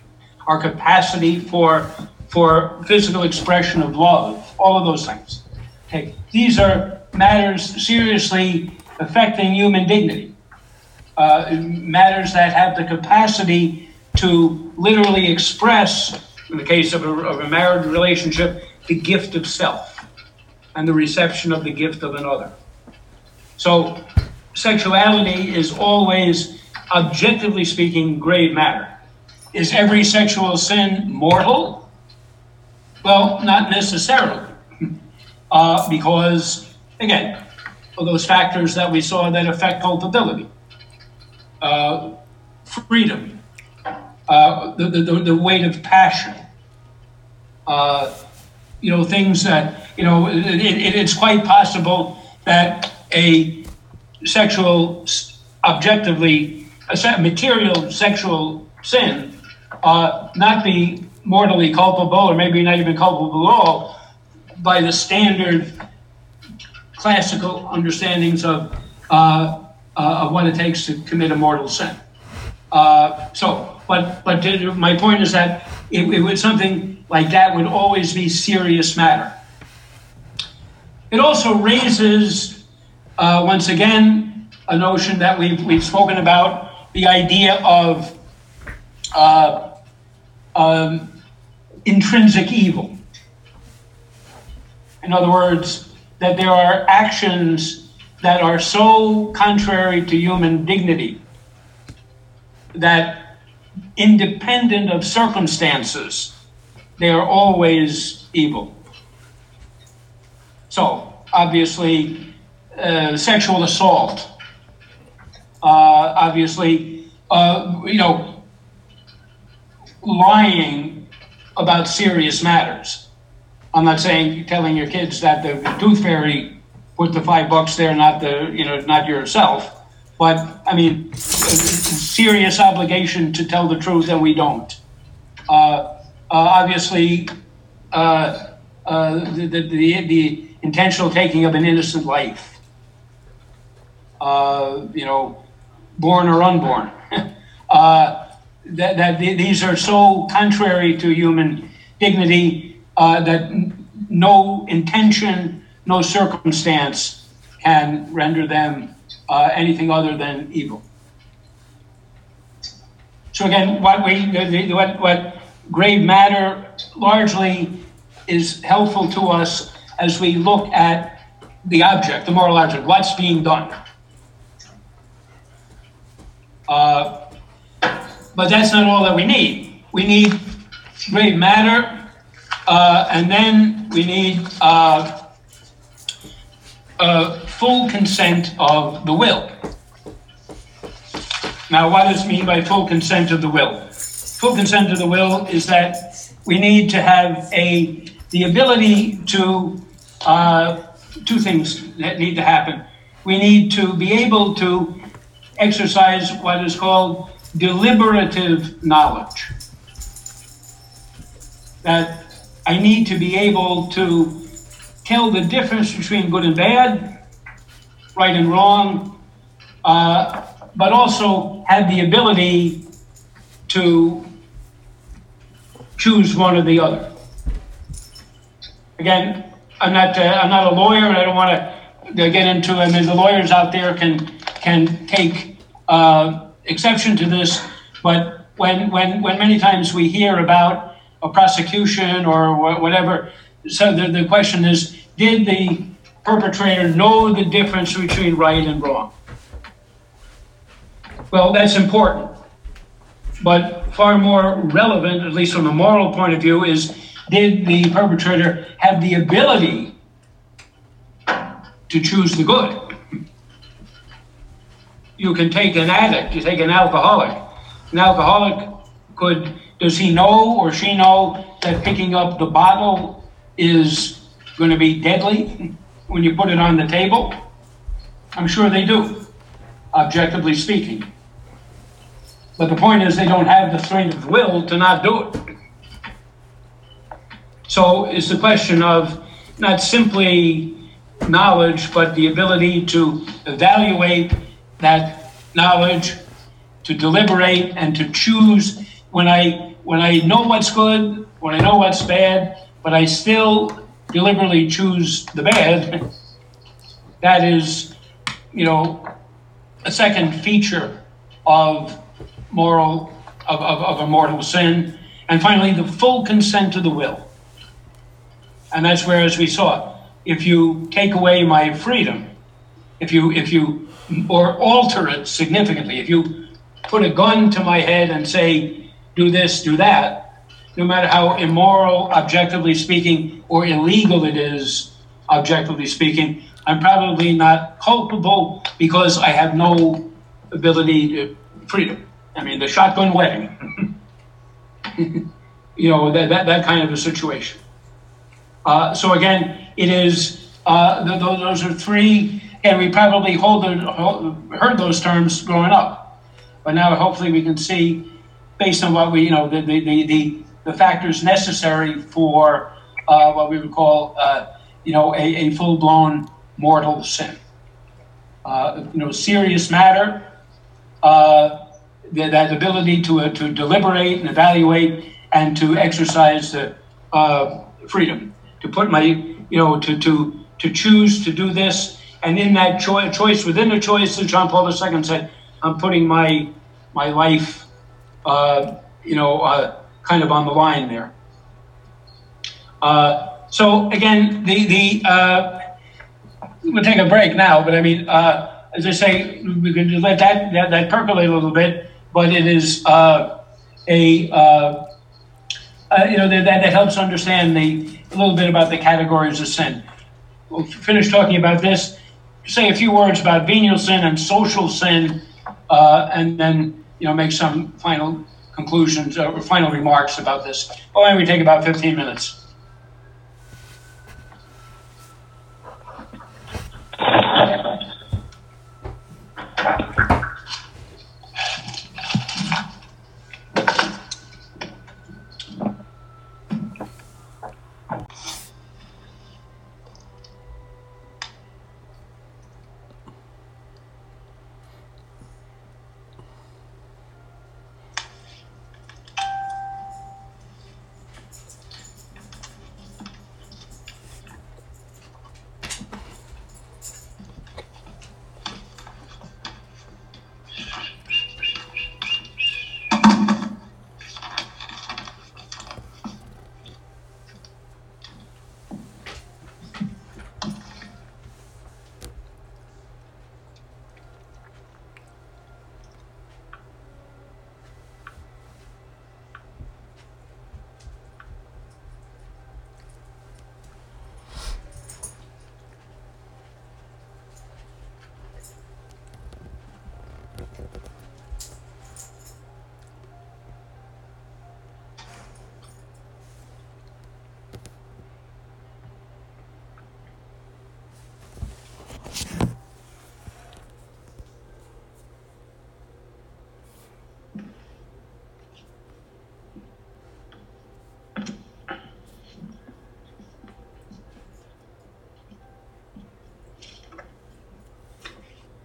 our capacity for for physical expression of love, all of those things. Okay, these are matters seriously affecting human dignity, uh, matters that have the capacity to literally express, in the case of a, of a marriage relationship, the gift of self and the reception of the gift of another. So, sexuality is always, objectively speaking, grave matter. Is every sexual sin mortal? Well, not necessarily. Uh, because, again, of those factors that we saw that affect culpability, uh, freedom, uh, the, the, the weight of passion, uh, you know, things that, you know, it, it, it's quite possible that a sexual, objectively, a material sexual sin uh, not be mortally culpable or maybe not even culpable at all by the standard classical understandings of, uh, uh, of what it takes to commit a mortal sin. Uh, so, but, but my point is that it, it would something like that would always be serious matter. It also raises, uh, once again, a notion that we've, we've spoken about the idea of uh, um, intrinsic evil. In other words, that there are actions that are so contrary to human dignity that independent of circumstances, they are always evil. So, obviously, uh, sexual assault, uh, obviously, uh, you know, lying about serious matters. I'm not saying telling your kids that the tooth fairy put the five bucks there, not the you know not yourself. But I mean, serious obligation to tell the truth, and we don't. Uh, obviously, uh, uh the, the, the, the, intentional taking of an innocent life, uh, you know, born or unborn. Uh, that, that these are so contrary to human dignity uh, that no intention, no circumstance can render them uh, anything other than evil. So again, what we what what grave matter largely is helpful to us as we look at the object, the moral object, what's being done. Uh, but that's not all that we need. We need grave matter uh, and then we need uh, uh, full consent of the will. Now, what does it mean by full consent of the will? Full consent of the will is that we need to have a the ability to uh, two things that need to happen. We need to be able to exercise what is called deliberative knowledge. That I need to be able to tell the difference between good and bad, right and wrong, uh, but also have the ability to choose one or the other. Again, I'm not uh, I'm not a lawyer, and I don't want to get into. I mean, the lawyers out there can can take uh, exception to this, but when when when many times we hear about a prosecution or whatever. So the, the question is did the perpetrator know the difference between right and wrong? Well, that's important. But far more relevant, at least from a moral point of view, is did the perpetrator have the ability to choose the good? You can take an addict, you take an alcoholic. An alcoholic could does he know or she know that picking up the bottle is going to be deadly when you put it on the table? I'm sure they do, objectively speaking. But the point is, they don't have the strength of will to not do it. So it's the question of not simply knowledge, but the ability to evaluate that knowledge, to deliberate, and to choose when I when I know what's good, when I know what's bad, but I still deliberately choose the bad, that is, you know, a second feature of moral, of, of, of a mortal sin. And finally, the full consent of the will. And that's where, as we saw, if you take away my freedom, if you, if you, or alter it significantly, if you put a gun to my head and say, do this, do that, no matter how immoral, objectively speaking, or illegal it is, objectively speaking, I'm probably not culpable because I have no ability to freedom. I mean, the shotgun wedding, you know, that, that, that kind of a situation. Uh, so again, it is, uh, th- th- those are three, and we probably hold, the- hold, heard those terms growing up. But now hopefully we can see, based on what we, you know, the, the, the, the, factors necessary for uh, what we would call, uh, you know, a, a full-blown mortal sin. Uh, you know, serious matter, uh, that, that ability to, uh, to deliberate and evaluate and to exercise the uh, freedom, to put my, you know, to, to, to choose to do this. And in that choi- choice, within the choice, as John Paul II said, I'm putting my, my life, uh, you know, uh, kind of on the line there. Uh, so again, the, the, uh, we'll take a break now, but I mean, uh, as I say, we can just let that, that, that percolate a little bit, but it is, uh, a, uh, uh, you know, that, that helps understand the, a little bit about the categories of sin. We'll finish talking about this, say a few words about venial sin and social sin, uh, and then, you know, make some final conclusions uh, or final remarks about this. Oh, and we take about 15 minutes.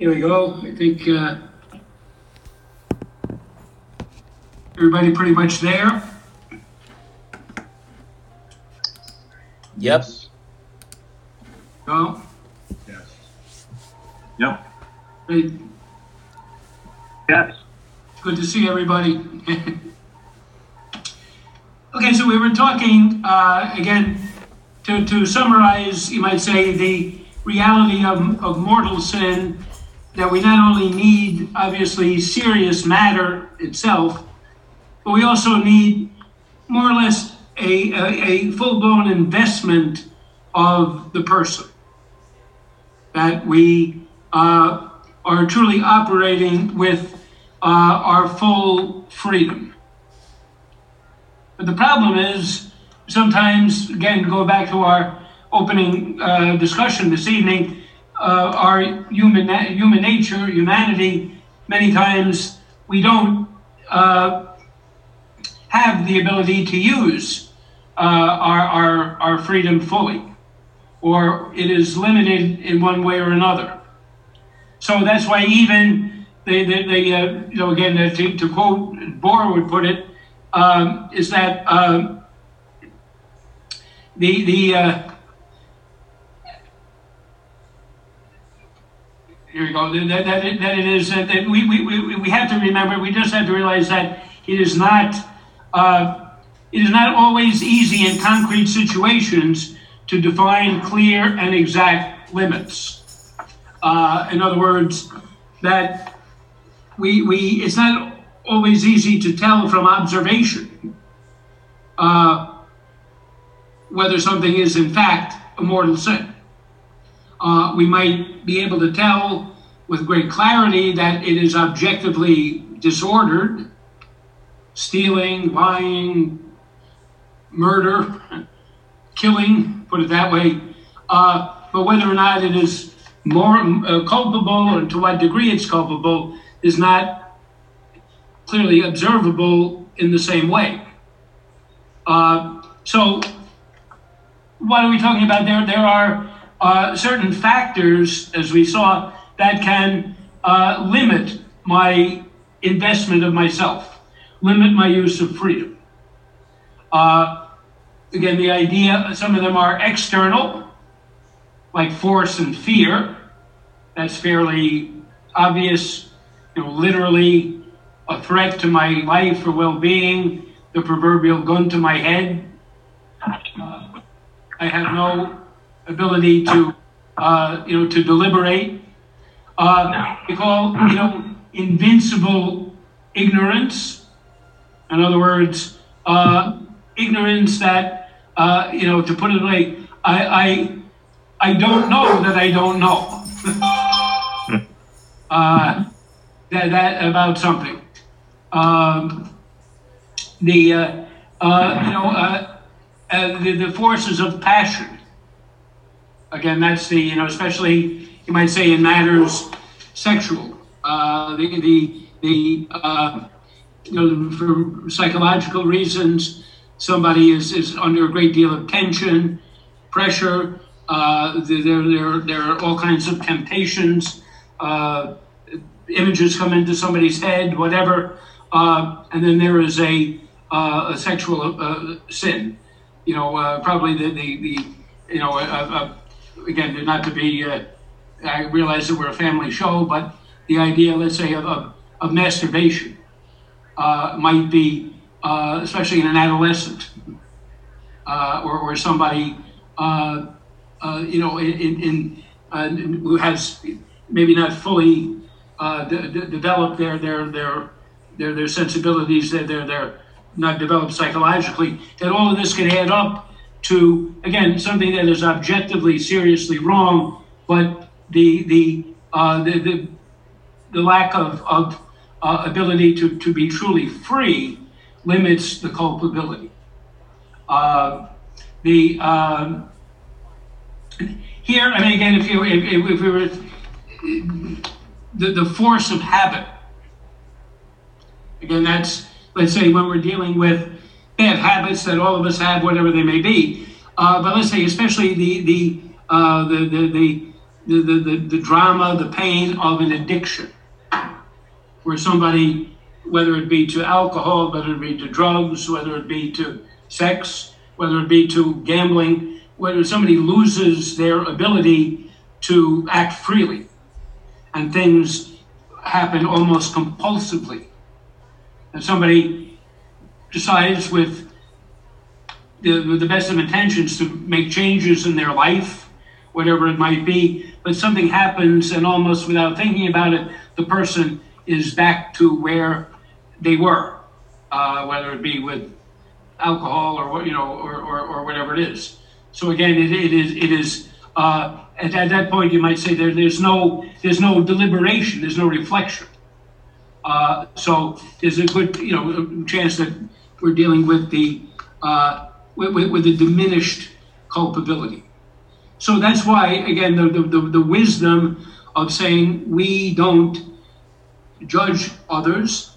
Here we go. I think uh, everybody pretty much there. Yep. Go. Yes. Yep. Hey, Yes. Good to see everybody. okay, so we were talking uh, again to, to summarize, you might say, the reality of, of mortal sin that we not only need, obviously, serious matter itself, but we also need more or less a, a, a full blown investment of the person. That we uh, are truly operating with uh, our full freedom. But the problem is sometimes, again, go back to our opening uh, discussion this evening, uh, our human, human nature, humanity, many times we don't uh, have the ability to use uh, our, our, our freedom fully, or it is limited in one way or another. So that's why even they the, the uh, you know, again, uh, to, to quote Bohr would put it, um, is that um, the the here we go. That, that, it- that it is that, that we, we, we, we have to remember. We just have to realize that it is not uh, it is not always easy in concrete situations to define clear and exact limits. Uh, in other words, that we, we it's not always easy to tell from observation uh, whether something is in fact a mortal sin. Uh, we might be able to tell with great clarity that it is objectively disordered, stealing, lying, murder, killing, put it that way. Uh, but whether or not it is more uh, culpable and to what degree it's culpable is not clearly observable in the same way. Uh, so, what are we talking about there? There are uh, certain factors, as we saw, that can uh, limit my investment of myself, limit my use of freedom. Uh, again, the idea, some of them are external, like force and fear. That's fairly obvious, you know, literally a threat to my life or well being, the proverbial gun to my head. Uh, I have no ability to, uh, you know, to deliberate. Uh, we call, you know, invincible ignorance. In other words, uh, ignorance that, uh, you know, to put it like, I, I, I don't know that I don't know. uh, that, that about something. Um, the, uh, uh, you know, uh, uh, the, the forces of passion. Again, that's the, you know, especially, you might say, in matters sexual. Uh, the, the, the, uh, you know, for psychological reasons, somebody is, is under a great deal of tension, pressure. Uh, there, there, there are all kinds of temptations. Uh, images come into somebody's head, whatever. Uh, and then there is a, uh, a sexual uh, sin. You know, uh, probably the, the, the you know, uh, uh, again, not to be, uh, I realize that we're a family show, but the idea, let's say, of, of, of masturbation uh, might be, uh, especially in an adolescent uh, or, or somebody, uh, uh, you know, in, in, who has maybe not fully de- de- developed their their their their, their sensibilities, their, their their not developed psychologically. That all of this can add up to again something that is objectively seriously wrong, but the the uh, the, the the lack of, of uh, ability to, to be truly free limits the culpability. Uh, the um, here, I mean, again, if you if, if if we were the, the force of habit. Again, that's let's say when we're dealing with bad habits that all of us have, whatever they may be. Uh, but let's say, especially the the uh, the, the, the the, the, the, the drama, the pain of an addiction, where somebody, whether it be to alcohol, whether it be to drugs, whether it be to sex, whether it be to gambling, whether somebody loses their ability to act freely and things happen almost compulsively. And somebody decides with the, with the best of intentions to make changes in their life, whatever it might be, but something happens and almost without thinking about it, the person is back to where they were, uh, whether it be with alcohol or you know or, or, or whatever it is. So again, it, it is it is uh, at, at that point you might say there, there's no there's no deliberation, there's no reflection. Uh, so there's a good you know chance that we're dealing with the uh, with, with, with the diminished culpability. So that's why again the, the, the, wisdom of saying we don't judge others.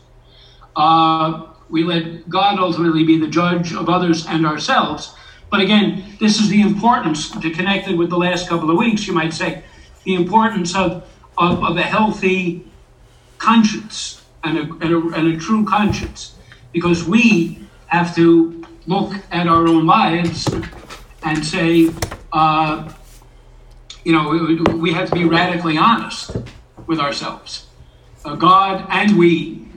Uh, we let God ultimately be the judge of others and ourselves. But again, this is the importance to connect it with the last couple of weeks, you might say, the importance of, of, of a healthy conscience and a, and, a, and a true conscience. Because we have to look at our own lives and say, uh, you know, we- have to be radically honest with ourselves. Uh, God and we,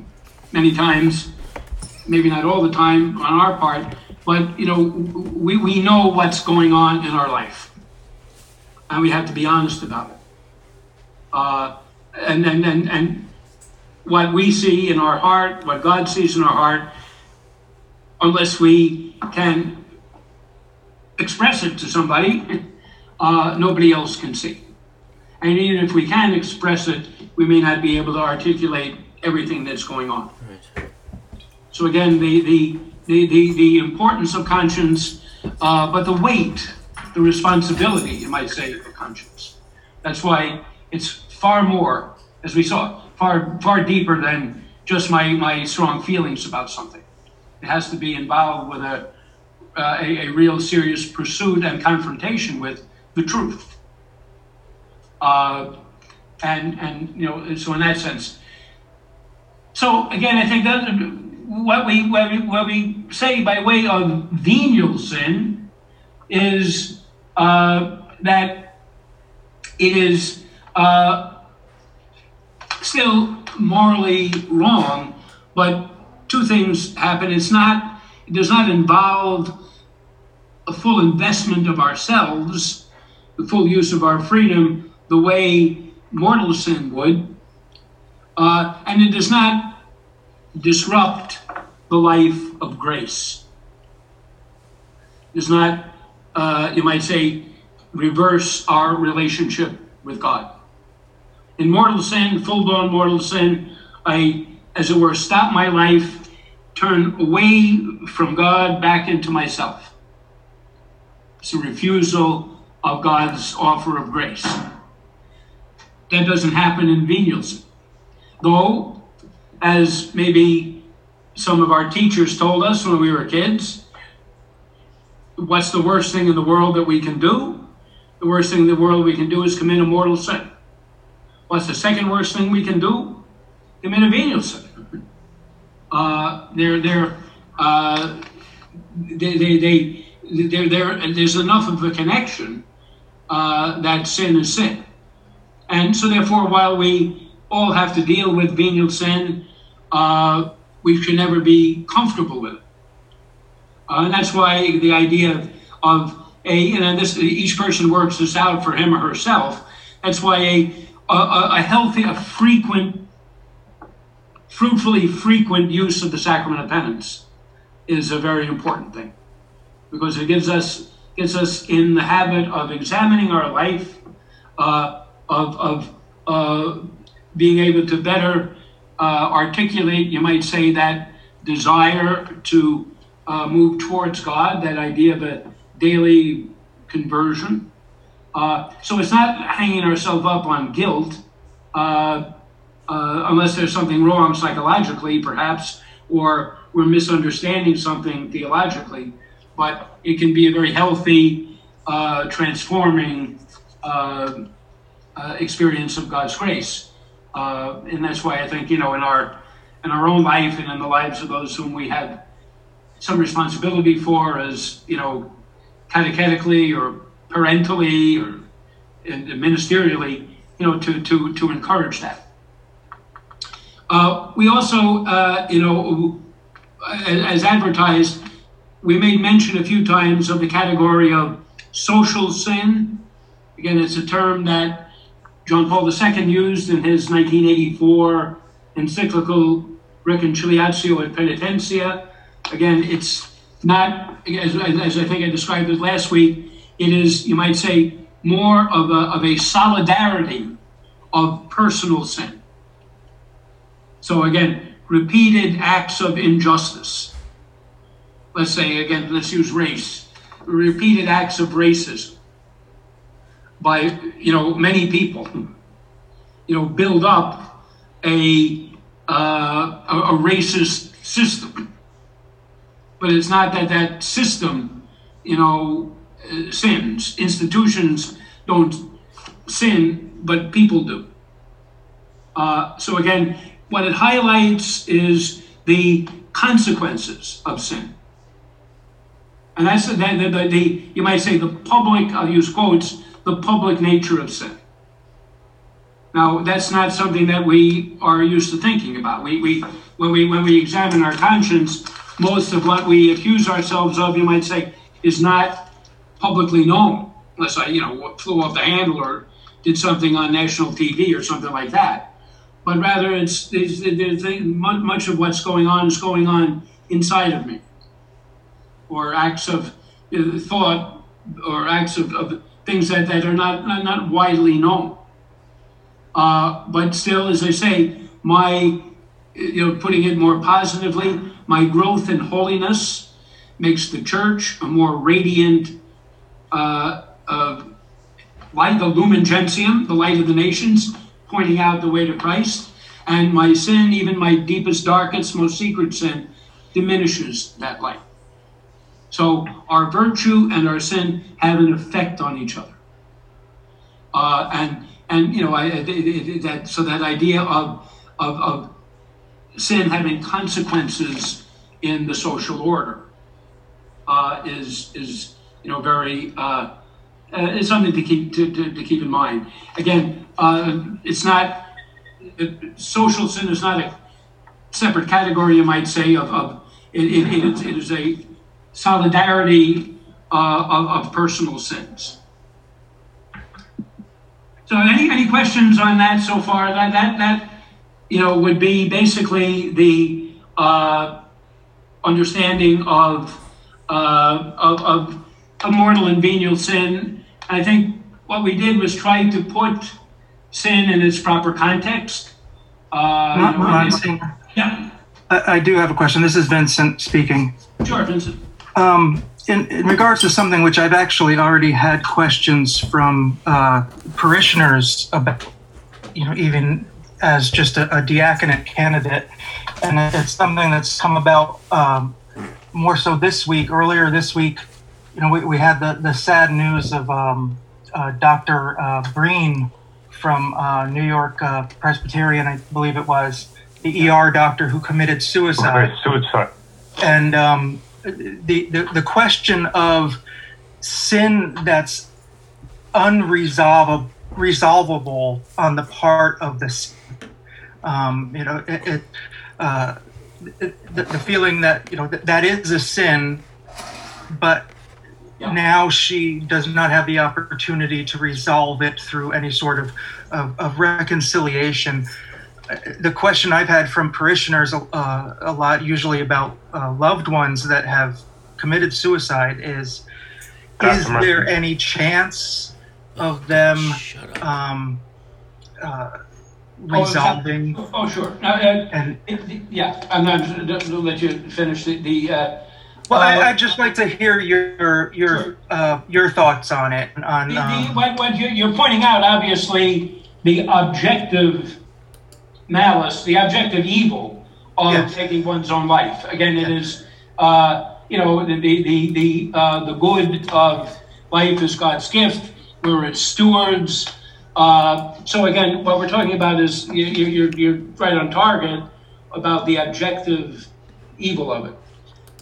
many times, maybe not all the time on our part, but you know, we, we know what's going on in our life, and we have to be honest about it. Uh, and and and and what we see in our heart, what God sees in our heart, unless we can express it to somebody, uh, nobody else can see. And even if we can express it, we may not be able to articulate everything that's going on. So again, the the the the, the importance of conscience, uh, but the weight, the responsibility, you might say, of the conscience. That's why it's far more, as we saw, far far deeper than just my my strong feelings about something. It has to be involved with a uh, a, a real serious pursuit and confrontation with the truth. Uh, and and you know, so in that sense. So again, I think that what we what we, what we say by way of venial sin is uh, that it is uh, still morally wrong, but two things happen. It's not it does not involve a full investment of ourselves, the full use of our freedom, the way mortal sin would, uh, and it does not disrupt the life of grace. It does not, uh, you might say, reverse our relationship with God. In mortal sin, full blown mortal sin, I, as it were, stop my life, turn away from God back into myself. It's a refusal of God's offer of grace. That doesn't happen in venial sin. Though, as maybe some of our teachers told us when we were kids, what's the worst thing in the world that we can do? The worst thing in the world we can do is commit a mortal sin. What's the second worst thing we can do? Commit a venial sin. Uh, they're, they're, uh, they, they, they, they're, they're, there's enough of a connection uh, that sin is sin. And so, therefore, while we all have to deal with venial sin, uh, we should never be comfortable with it. Uh, and that's why the idea of, of a, you know, this, each person works this out for him or herself. That's why a, a, a healthy, a frequent, fruitfully frequent use of the sacrament of penance is a very important thing because it gives us gets us in the habit of examining our life, uh, of, of uh, being able to better uh, articulate, you might say, that desire to uh, move towards God, that idea of a daily conversion. Uh, so it's not hanging ourselves up on guilt, uh, unless there's something wrong psychologically, perhaps, or we're misunderstanding something theologically but it can be a very healthy, uh, transforming uh, uh, experience of God's grace. Uh, and that's why I think, you know, in our in our own life and in the lives of those whom we have some responsibility for as, you know, catechetically or parentally or ministerially, you know, to, to, to encourage that. Uh, we also, uh, you know, as advertised, we made mention a few times of the category of social sin. Again, it's a term that John Paul II used in his 1984 encyclical Reconciliatio et Paenitentia. Again, it's not, as, as I think I described it last week, it is, you might say, more of a, of a solidarity of personal sin. So again, repeated acts of injustice let's say again, let's use race, repeated acts of racism by you know many people, you know, build up a uh, a, a racist system. But it's not that that system, you know, sins. Institutions don't sin, but people do. Uh, so again, what it highlights is the consequences of sin And that's the, the, the, the you might say the public, I'll use quotes, the public nature of sin. Now, that's not something that we are used to thinking about. We, we, when we, when we examine our conscience, most of what we accuse ourselves of, you might say, is not publicly known, unless I, you know, flew off the handle or did something on national TV or something like that. But rather, it's, it's, it's much of what's going on is going on inside of me, or acts of uh, thought, or acts of, of things that, that are not, not, not widely known. Uh, but still, as I say, my, you know, putting it more positively, my growth in holiness makes the church a more radiant uh, uh, light, the lumen gentium, the light of the nations, pointing out the way to Christ. And my sin, even my deepest, darkest, most secret sin, diminishes that light. So our virtue and our sin have an effect on each other. Uh, and and you know, I, that so that idea of, of of sin having consequences in the social order uh, is is you know very uh, uh, is something to keep to, to, to keep in mind. Again, uh, it's not social sin is not a separate category, you might say, of, of it, it, it, is, it is a solidarity uh, of, of personal sins. So, any, any questions on that so far? That that that you know would be basically the uh, understanding of, uh, of of a mortal and venial sin. I think what we did was try to put sin in its proper context. Uh, Monsignor, yeah, I, I do have a question. This is Vincent speaking. sure, Vincent. Um, in, in regards to something which I've actually already had questions from uh, parishioners about, you know, even as just a, a diaconate candidate, and it's something that's come about um, more so this week. Earlier this week, you know, we, we had the, the sad news of um, uh, Dr. Uh, Breen from uh, New York uh, Presbyterian, I believe it was, the ER doctor who committed suicide. Right, suicide. And um, the, the the question of sin that's unresolvable resolvable on the part of the sin. um, you know it, it, uh, it the, the feeling that you know that, that is a sin but Yeah. now she does not have the opportunity to resolve it through any sort of, of, of reconciliation Uh, the question I've had from parishioners uh, a lot, usually about uh, loved ones that have committed suicide, is God is have mercy. there any chance of them um, uh, Oh, is that- resolving? Oh, sure. Now, uh, And it- yeah, I'm not, I'll let you finish the, the uh, well, uh, I, I'd just like to hear your your Sure. uh, your thoughts on it. On The, the, um, what, what you're, you're pointing out, obviously, the objective malice, the objective evil of Yes. taking one's own life. Again, it is, uh, you know, the the the the, uh, the good of life is God's gift. We're its stewards. Uh, so again, what we're talking about is you, you're you're right on target about the objective evil of it.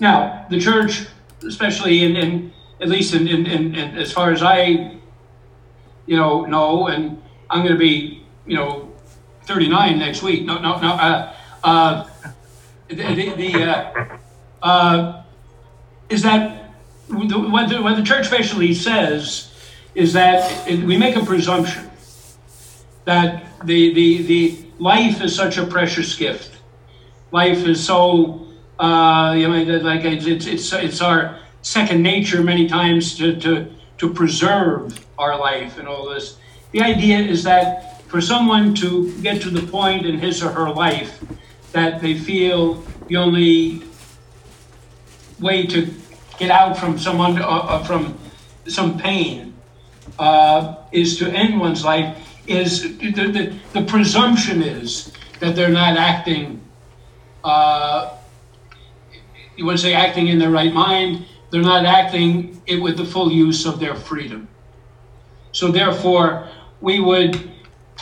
Now, the church, especially in, in at least in, in, in, in as far as I, you know, know, and I'm going to be, you know, 39 next week. No, no, no. Uh, uh, the the, the uh, uh, is that what, the, what the church basically says is that it, we make a presumption that the, the, the life is such a precious gift. Life is so, uh, you know, like it's, it's, it's, our second nature many times to, to, to preserve our life and all this. The idea is that for someone to get to the point in his or her life that they feel the only way to get out from someone uh, uh, from some pain uh, is to end one's life is the, the, the presumption is that they're not acting uh, you to say acting in their right mind they're not acting it with the full use of their freedom so therefore we would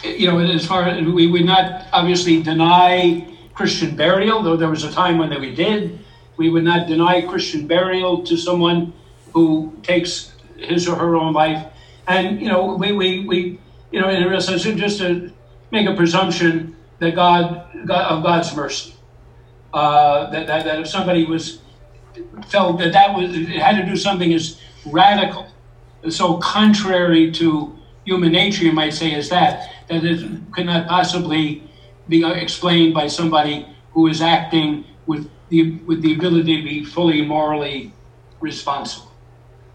you know as far as we would not obviously deny christian burial though there was a time when we did we would not deny christian burial to someone who takes his or her own life. And, you know, we, we, we you know, in a real sense, just to make a presumption that God, God of God's mercy. Uh, that, that, that if somebody was felt that that was it had to do something as radical, and so contrary to human nature, you might say, as that that it could not possibly be explained by somebody who is acting with the with the ability to be fully morally responsible.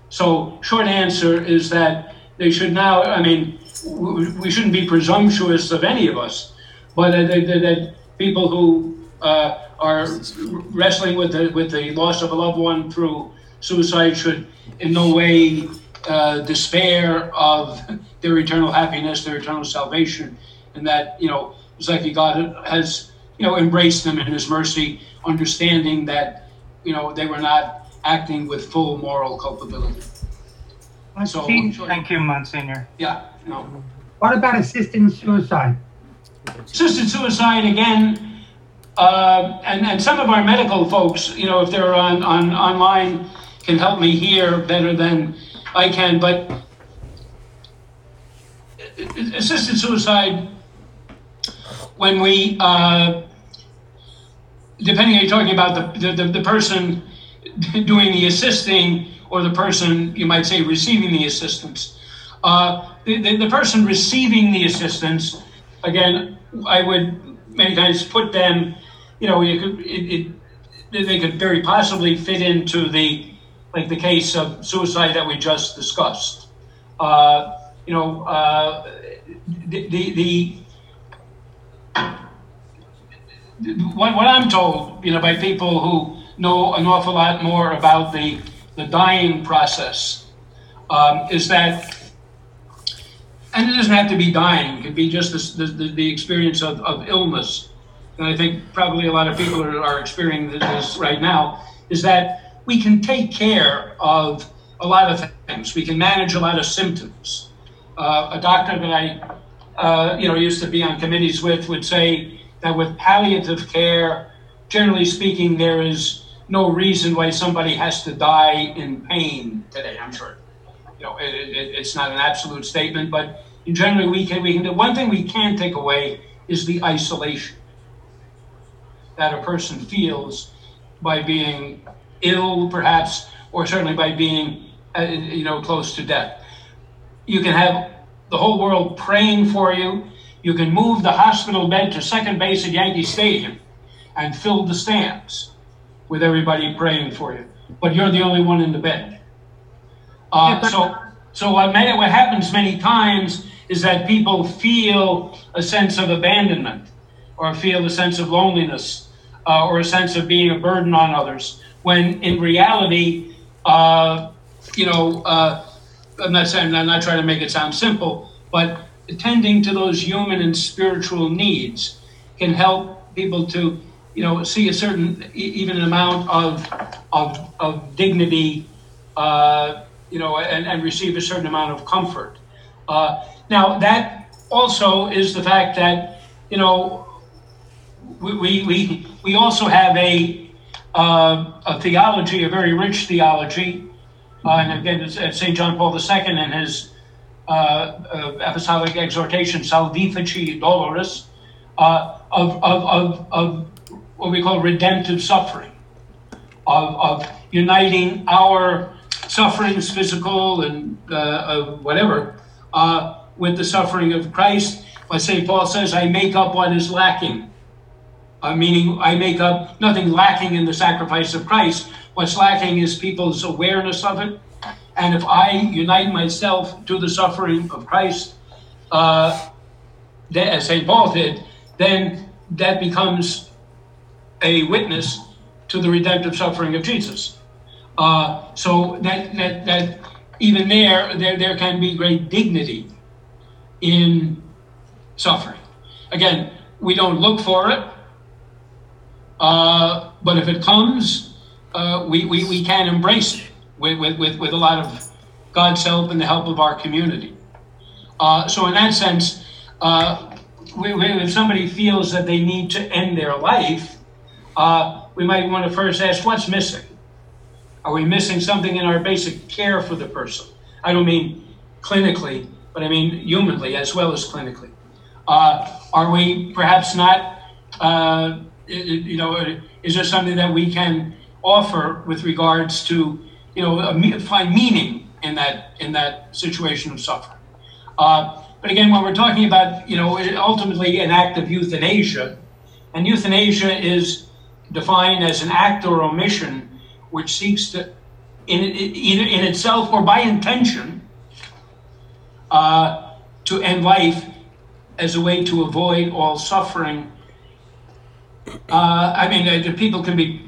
So, short answer is that they should now. I mean, we shouldn't be presumptuous of any of us, but that, that, that people who uh, are wrestling with the with the loss of a loved one through suicide should in no way uh, despair of their eternal happiness, their eternal salvation, and that you know it's like God has you know embraced them in His mercy, understanding that you know they were not acting with full moral culpability. So, Thank you, Monsignor. yeah, no. What about assisted suicide? Assisted suicide again, uh, and and some of our medical folks, you know, if they're on on online, can help me here better than I can. But assisted suicide, when we, uh, depending on you're talking about the, the the person doing the assisting or the person you might say receiving the assistance. Uh, the, the, the person receiving the assistance, again, I would many times put them, you know, you could, it, it, they could very possibly fit into the, like the case of suicide that we just discussed. Uh, you know, uh, the, the, the what, what I'm told, you know, by people who know an awful lot more about the, the dying process, um, is that and it doesn't have to be dying. It could be just the, the, the experience of, of illness. And I think probably a lot of people are, are experiencing this right now, is that we can take care of a lot of things. We can manage a lot of symptoms. Uh, a doctor that I, uh, you know, used to be on committees with would say that with palliative care, generally speaking, there is no reason why somebody has to die in pain today. I'm sure you know, it, it, it's not an absolute statement, but generally we can we can do one thing we can take away is the isolation that a person feels by being ill, perhaps, or certainly by being uh, you know close to death. You can have the whole world praying for you. You can move the hospital bed to second base at Yankee Stadium and fill the stands with everybody praying for you, but you're the only one in the bed. Uh, so, so what, many, what happens many times is that people feel a sense of abandonment, or feel a sense of loneliness, uh, or a sense of being a burden on others. When in reality, uh, you know, uh, I'm not saying I'm not trying to make it sound simple, but attending to those human and spiritual needs can help people to, you know, see a certain even an amount of of, of dignity uh, you know, and, and receive a certain amount of comfort. Uh, now, that also is the fact that, you know, we, we, we also have a, uh, a theology, a very rich theology. Uh, and again, at St. John Paul II in his uh, uh, apostolic exhortation, Salvifici Doloris, uh, of, of, of, of what we call redemptive suffering, of, of uniting our sufferings, physical and uh, uh, whatever, uh, with the suffering of Christ. But St. Paul says, I make up what is lacking. Uh, meaning, I make up nothing lacking in the sacrifice of Christ. What's lacking is people's awareness of it. And if I unite myself to the suffering of Christ, uh, as St. Paul did, then that becomes a witness to the redemptive suffering of Jesus. Uh, so that, that, that even there, there, there can be great dignity in suffering. Again, we don't look for it, uh, but if it comes, uh, we, we, we can embrace it with, with, with, a lot of God's help and the help of our community. Uh, so, in that sense, uh, we, we, if somebody feels that they need to end their life, uh, we might want to first ask what's missing Are we missing something in our basic care for the person? I don't mean clinically, but I mean humanly as well as clinically. Uh, are we perhaps not, uh, you know, is there something that we can offer with regards to, you know, find meaning in that in that situation of suffering? Uh, but again, when we're talking about, you know, ultimately an act of euthanasia, and euthanasia is defined as an act or omission which seeks to, in, either in itself or by intention, uh, to end life as a way to avoid all suffering. Uh, I mean, uh, people can be,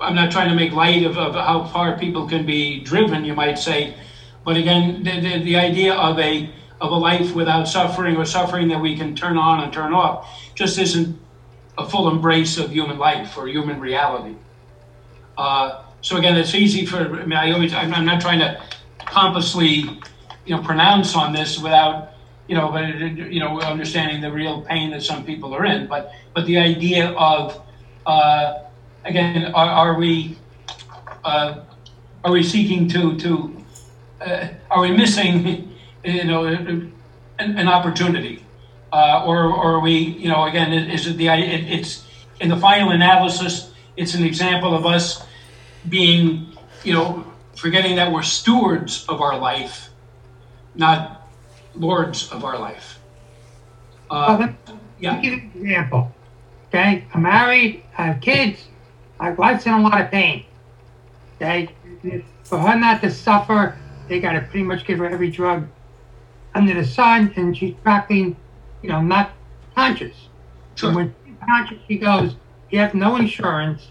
I'm not trying to make light of, of how far people can be driven, you might say, but again, the, the, the idea of a of a life without suffering or suffering that we can turn on and turn off just isn't a full embrace of human life or human reality. Uh, so again, it's easy for I mean, I always I'm, I'm not trying to pompously, you know, pronounce on this without you know, but you know, understanding the real pain that some people are in. But but the idea of uh, again, are, are we uh, are we seeking to to uh, are we missing you know an, an opportunity, uh, or or are we you know again is it the it, it's in the final analysis it's an example of us being you know forgetting that we're stewards of our life, not lords of our life. Uh, yeah. I'll give you an example. Okay, I'm married, I have kids, my wife's in a lot of pain. Okay, for her not to suffer, they got to pretty much give her every drug under the sun, and she's practically, you know, not conscious. Sure. when she's conscious, she goes, "You have no insurance."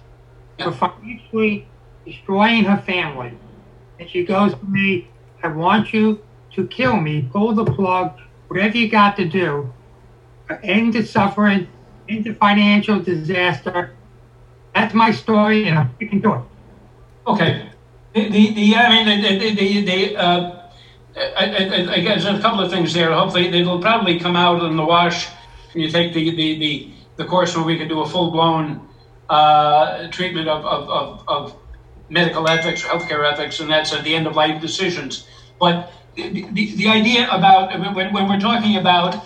Yeah. For financially destroying her family, and she goes to me, "I want you to kill me, pull the plug, whatever you got to do, end the suffering, end the financial disaster. That's my story, and I'm sticking to it. Okay. The, the, the I mean, the, the, the, the uh, I, I, I, guess there's a couple of things there. Hopefully, it'll probably come out in the wash when you take the, the, the, the course where we can do a full blown uh, treatment of, of, of, of medical ethics or healthcare ethics, and that's at the end of life decisions. But the, the, idea about when, when we're talking about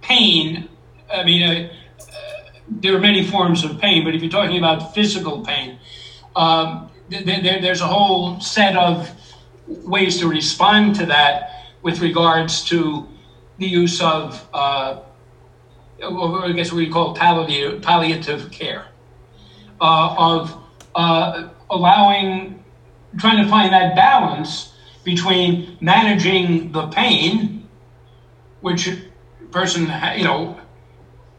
pain, I mean, uh, uh, there are many forms of pain, but if you're talking about physical pain, um, there, there's a whole set of ways to respond to that with regards to the use of, uh, I guess what we call palliative, palliative care, uh, of uh, allowing, trying to find that balance between managing the pain, which person, you know,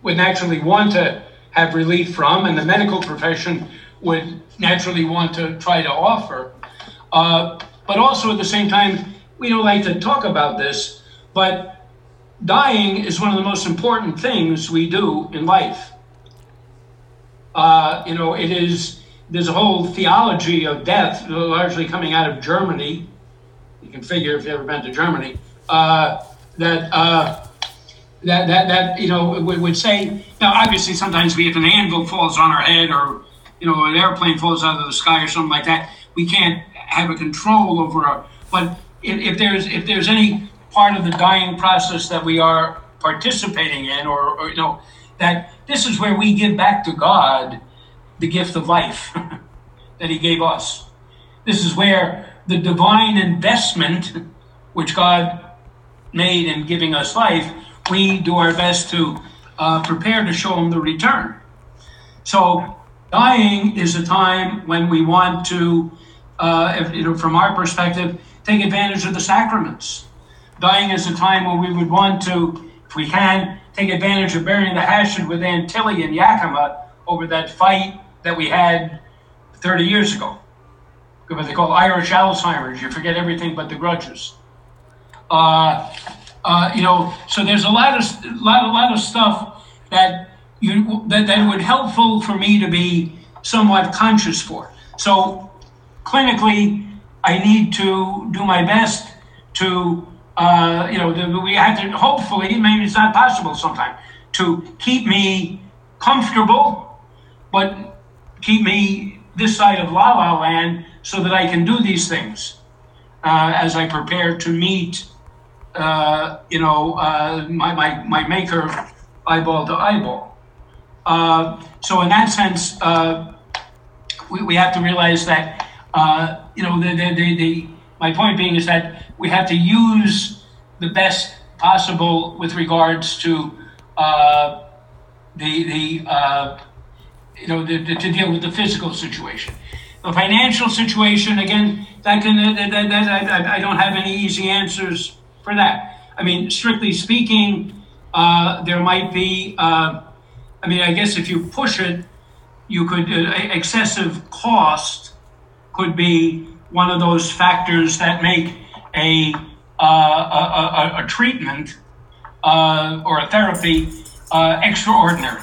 would naturally want to have relief from, and the medical profession would naturally want to try to offer. Uh, but also at the same time, we don't like to talk about this, but dying is one of the most important things we do in life. Uh, you know, it is, there's a whole theology of death, largely coming out of Germany, you can figure if you've ever been to Germany, uh, that, uh, that, that, that, you know, would, would say, now obviously sometimes we, if an anvil falls on our head or, you know, an airplane falls out of the sky or something like that, we can't have a control over our, but if, if there's, if there's any part of the dying process that we are participating in or, or you know, that this is where we give back to God the gift of life that he gave us. This is where the divine investment which God made in giving us life, we do our best to uh, prepare to show Him the return. So, dying is a time when we want to, uh, if, you know, from our perspective, take advantage of the sacraments. Dying is a time when we would want to, if we can, take advantage of burying the hatchet with Aunt Tilly and Yakima over that fight that we had 30 years ago what they call Irish Alzheimer's. You forget everything but the grudges. Uh, uh, you know, so there's a lot of lot, a lot of stuff that you that, that would helpful for me to be somewhat conscious for. So clinically, I need to do my best to uh, you know the, we have to hopefully maybe it's not possible sometimes to keep me comfortable, but keep me this side of La La Land so that I can do these things uh, as I prepare to meet, uh, you know, uh, my, my, my maker eyeball to eyeball. Uh, so in that sense, uh, we, we have to realize that, uh, you know, the, the, the, the, my point being is that we have to use the best possible with regards to the, the you know, the, the, to deal with the physical situation. The financial situation, again, that can, that, that, that, I, I don't have any easy answers for that. I mean, strictly speaking, uh, there might be, uh, I mean, I guess if you push it, you could, uh, excessive cost could be one of those factors that make a, uh, a, a, a, treatment uh, or a therapy uh, extraordinary.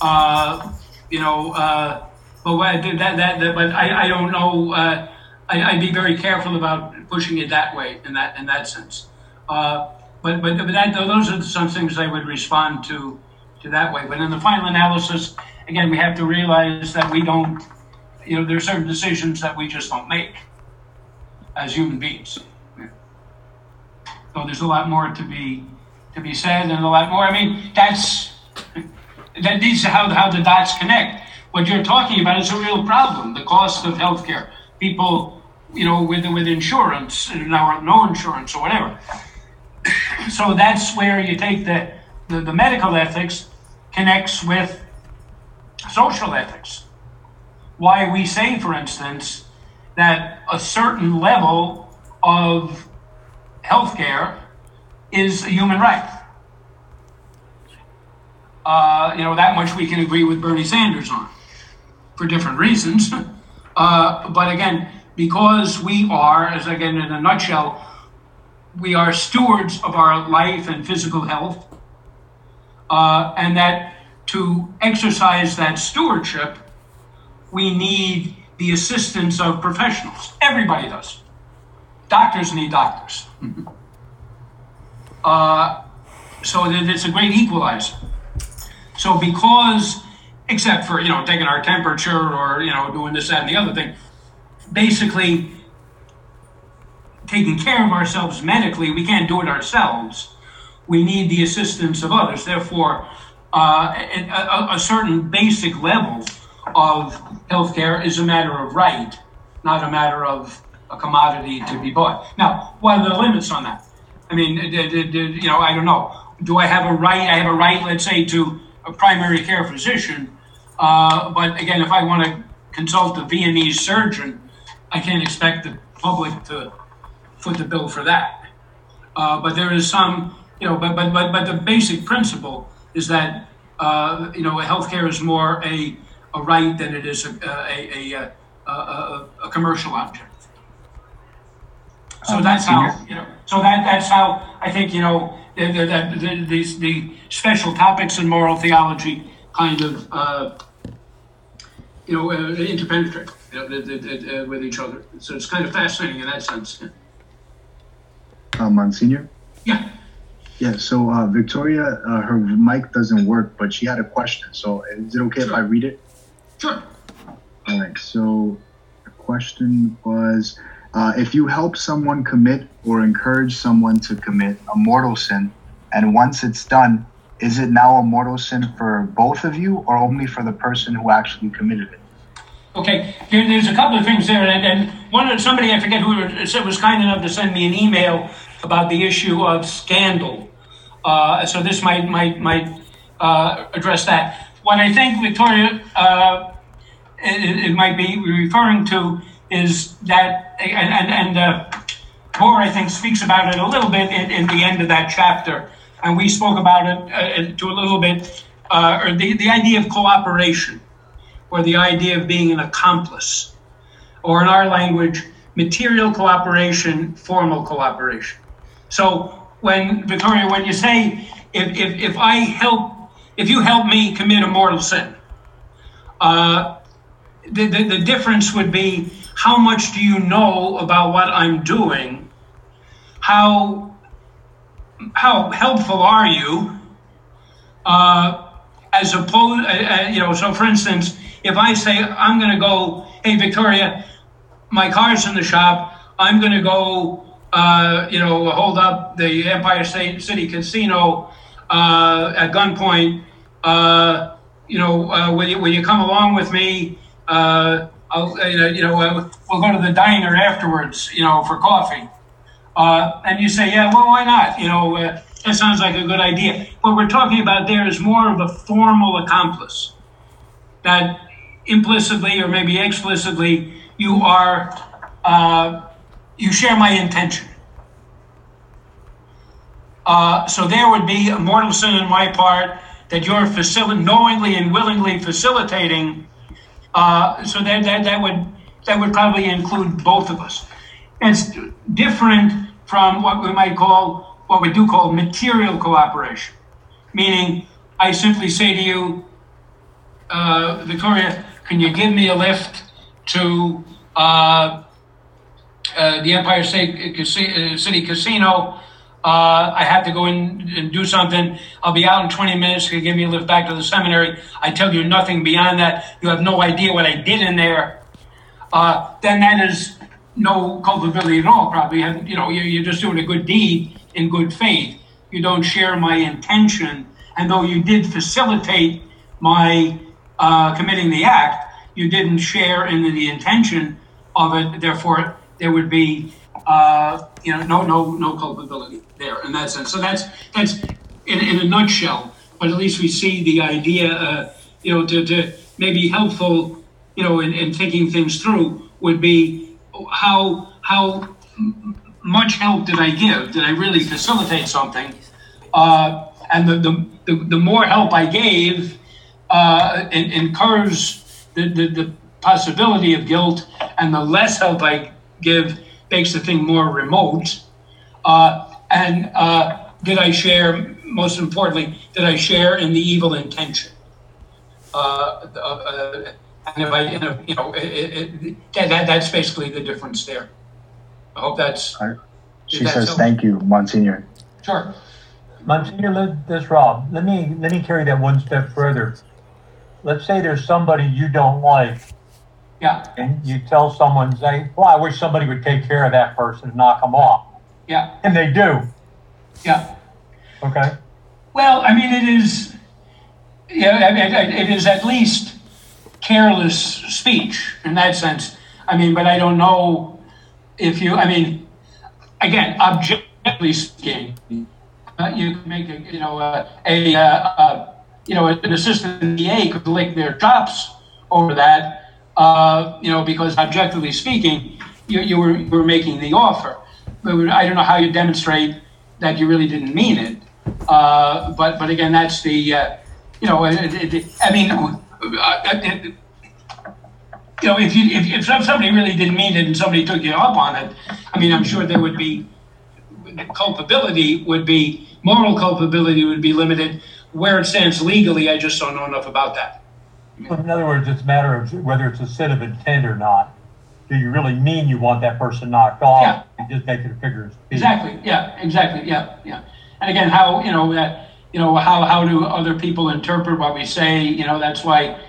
Uh, you know, uh, but what, that, that, that, but I, I don't know. Uh, I, would be very careful about pushing it that way in that in that sense. Uh, but but, but that, those are some things I would respond to to that way. But in the final analysis, again, we have to realize that we don't. You know, there are certain decisions that we just don't make as human beings. So there's a lot more to be to be said, and a lot more. I mean, that's that these how how the dots connect. What you're talking about is a real problem: the cost of healthcare. People, you know, with with insurance, now no insurance or whatever. so that's where you take the, the the medical ethics connects with social ethics. Why we say, for instance, that a certain level of healthcare is a human right. Uh, you know, that much we can agree with Bernie Sanders on for different reasons. Uh, but again, because we are, as again in a nutshell, we are stewards of our life and physical health, uh, and that to exercise that stewardship, we need the assistance of professionals. Everybody does. Doctors need doctors. Uh, so it's a great equalizer. So because, except for you know taking our temperature or you know doing this that and the other thing, basically taking care of ourselves medically, we can't do it ourselves. We need the assistance of others. Therefore, uh, a, a certain basic level of healthcare is a matter of right, not a matter of a commodity to be bought. Now, what are the limits on that? I mean, you know, I don't know. Do I have a right? I have a right, let's say, to a primary care physician. Uh, but again, if I want to consult a Viennese surgeon, I can't expect the public to foot the bill for that. Uh, but there is some, you know, but, but, but, but the basic principle is that, uh, you know, healthcare is more a, a right than it is a, a, a, a, a, a commercial object. So that's how, you know, so that, that's how I think, you know, the, the, the, the, the special topics in moral theology kind of, uh, you know, uh, interpenetrate you know, with each other. So it's kind of fascinating in that sense. Uh, Monsignor? Yeah. Yeah, so uh, Victoria, uh, her mic doesn't work, but she had a question. So is it okay if I read it? Sure. All right, so the question was uh, if you help someone commit or encourage someone to commit a mortal sin, and once it's done, is it now a mortal sin for both of you or only for the person who actually committed it? Okay, there, there's a couple of things there, and, and one somebody I forget who was kind enough to send me an email about the issue of scandal. Uh, so this might might might uh, address that. What I think Victoria uh, it, it, might be referring to is that, and, and, and uh, I think, speaks about it a little bit in, in the end of that chapter, and we spoke about it uh, to a little bit, uh, or the, the idea of cooperation, or the idea of being an accomplice, or in our language, material cooperation, formal cooperation. So when Victoria, when you say if, if, if I help, if you help me commit a mortal sin, uh, the, the, the difference would be how much do you know about what I'm doing? How how helpful are you? Uh, as opposed, uh, uh, you know, so for instance, if I say I'm going to go, hey Victoria, my car's in the shop. I'm going to go, uh, you know, hold up the Empire State City Casino uh, at gunpoint. Uh, you know, will you will you come along with me? I'll, uh, you know, uh, we'll go to the diner afterwards. You know, for coffee. Uh, and you say, yeah, well, why not? You know, uh, that sounds like a good idea. What we're talking about there is more of a formal accomplice that implicitly or maybe explicitly you are uh, you share my intention. So there would be a mortal sin on my part that you're facil- knowingly and willingly facilitating. Uh, so that, that that would that would probably include both of us. It's different from what we might call what we do call material cooperation, meaning I simply say to you, uh, Victoria, can you give me a lift to uh, uh, the Empire State uh, City Casino? Uh, I have to go in and do something. I'll be out in 20 minutes. Can give me a lift back to the seminary? I tell you nothing beyond that. You have no idea what I did in there. Uh, then that is no culpability at all. Probably, you know, you're, you're just doing a good deed in good faith. You don't share my intention, and though you did facilitate my uh, committing the act, you didn't share in the intention of it. Therefore, there would be, uh, you know, no, no, no culpability there in that sense. So that's that's in, in a nutshell. But at least we see the idea, uh, you know, to, to maybe helpful, you know, in, in thinking things through would be how how much help did I give? Did I really facilitate something? Uh, and the, the, the, the more help I gave uh, incurs the, the, the possibility of guilt, and the less help I give makes the thing more remote. Uh, and uh, did I share, most importantly, did I share in the evil intention? Uh, uh, uh, and if I, you know, it, it, it, that, that, that's basically the difference there. I hope that's. She That's says, all. "Thank you, Monsignor." Sure. Monsignor, let, this Rob, let me, let me carry that one step further. Let's say there's somebody you don't like Yeah. and you tell someone, say, well, I wish somebody would take care of that person and knock them off. Yeah. And they do, Yeah. okay? Well, I mean, it is, yeah, I mean, it it is at least careless speech in that sense. I mean, but I don't know if you, I mean, again, objectively speaking, uh, you can make a, you know, uh, a, uh, uh, you know, an assistant DA could lick their chops over that, uh, you know, because objectively speaking, you, you were, you were making the offer. But I don't know how you demonstrate that you really didn't mean it. Uh, but, but again, that's the, uh, you know, it, it, I mean, uh, it, you know, if you, if, if somebody really didn't mean it and somebody took you up on it, I mean, I'm sure there would be, culpability would be, moral culpability would be limited. Where it stands legally, I just don't know enough about that. In other words, it's a matter of whether it's a sin of intent or not. Do you really mean you want that person knocked off? Yeah. And just make it a figure of speech. Exactly. Yeah. Exactly. Yeah. Yeah. And again, how you know that you know how how do other people interpret what we say? You know, that's why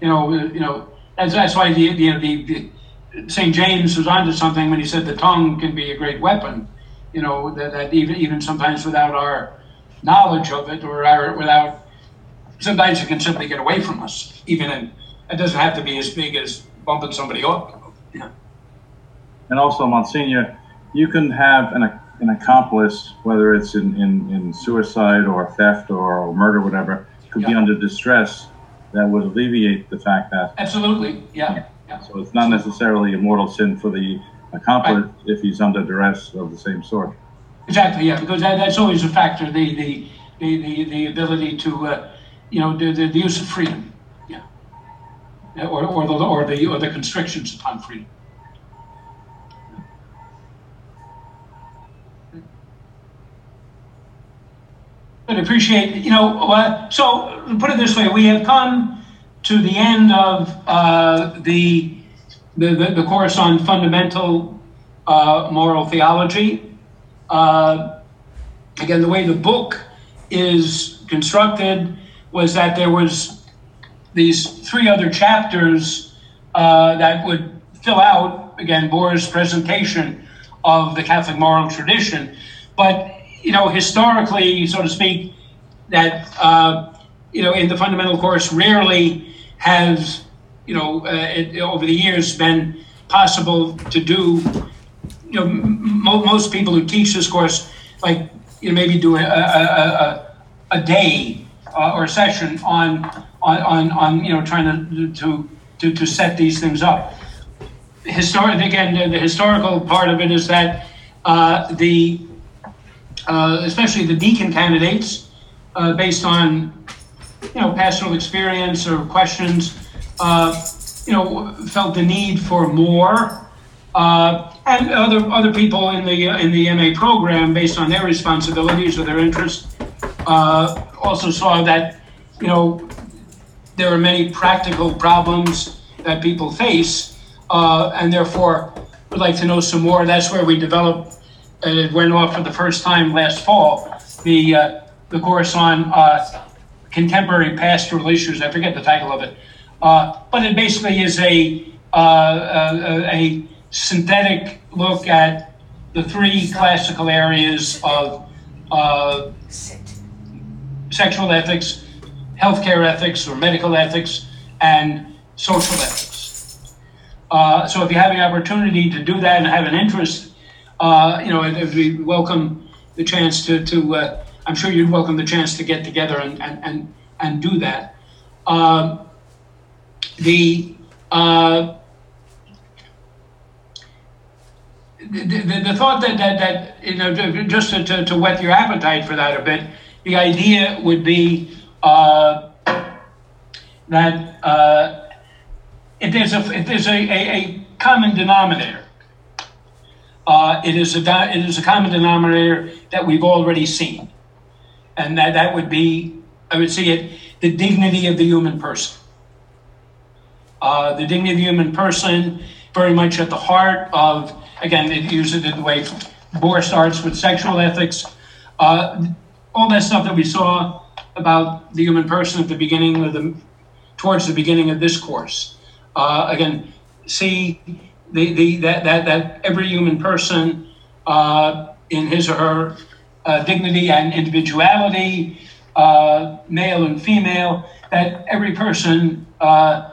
you know you know that's that's why the the, the, the St. James was onto something when he said the tongue can be a great weapon. You know that, that even even sometimes without our knowledge of it or our without sometimes it can simply get away from us. Even in it doesn't have to be as big as bumping somebody up. Yeah. And also, Monsignor, you can have an, an accomplice, whether it's in, in, in suicide or theft or, murder, whatever, could be under distress that would alleviate the fact that. Absolutely. Yeah. Yeah. So it's not necessarily a mortal sin for the accomplice if he's under duress of the same sort. Exactly, yeah, because that, that's always a factor, the, the, the, the, the ability to, uh, you know, the, the, the use of freedom, yeah. Yeah, Or, or the, or the, or the constrictions upon freedom. But appreciate, you know, uh, so put it this way, we have come to the end of uh, the, the, the, course on fundamental uh, moral theology. Uh, again, the way the book is constructed was that there was these three other chapters uh, that would fill out, again, Bohr's presentation of the Catholic moral tradition. But, you know, historically, so to speak, that, uh, you know, in the fundamental course rarely has, you know, uh, it, over the years been possible to do, you know, m- most people who teach this course, like, you know, maybe do a, a, a, a day uh, or session on, on, on, on, you know, trying to, to, to, to set these things up. Historic, again, the, the historical part of it is that uh, the, uh, especially the deacon candidates, uh, based on, you know, pastoral experience or questions, uh, you know, felt the need for more. Uh, and other other people in the in the MA program, based on their responsibilities or their interests, uh, also saw that, you know, there are many practical problems that people face, uh, and therefore would like to know some more. That's where we developed. And it went off for the first time last fall. The uh, the course on uh, contemporary pastoral issues. I forget the title of it, uh, but it basically is a, uh, a a synthetic look at the three classical areas of uh, sexual ethics, healthcare ethics or medical ethics, and social ethics. Uh, so if you have the opportunity to do that and have an interest, uh, you know, we welcome the chance to, to uh, I'm sure you'd welcome the chance to get together and, and, and, and do that. Um, the, uh, the, the, the thought that, that, that you know, just to, to, to whet your appetite for that a bit, the idea would be uh, that uh, if there's a if there's a, a, a common denominator, uh, it is a it is a common denominator that we've already seen, and that that would be I would see it the dignity of the human person. Uh, the dignity of the human person, very much at the heart of again, it uses it the way Bohr starts with sexual ethics. Uh, all that stuff that we saw about the human person at the beginning of the, towards the beginning of this course. Uh, again, see the, the, that, that, that every human person uh, in his or her uh, dignity and individuality, uh, male and female, that every person uh,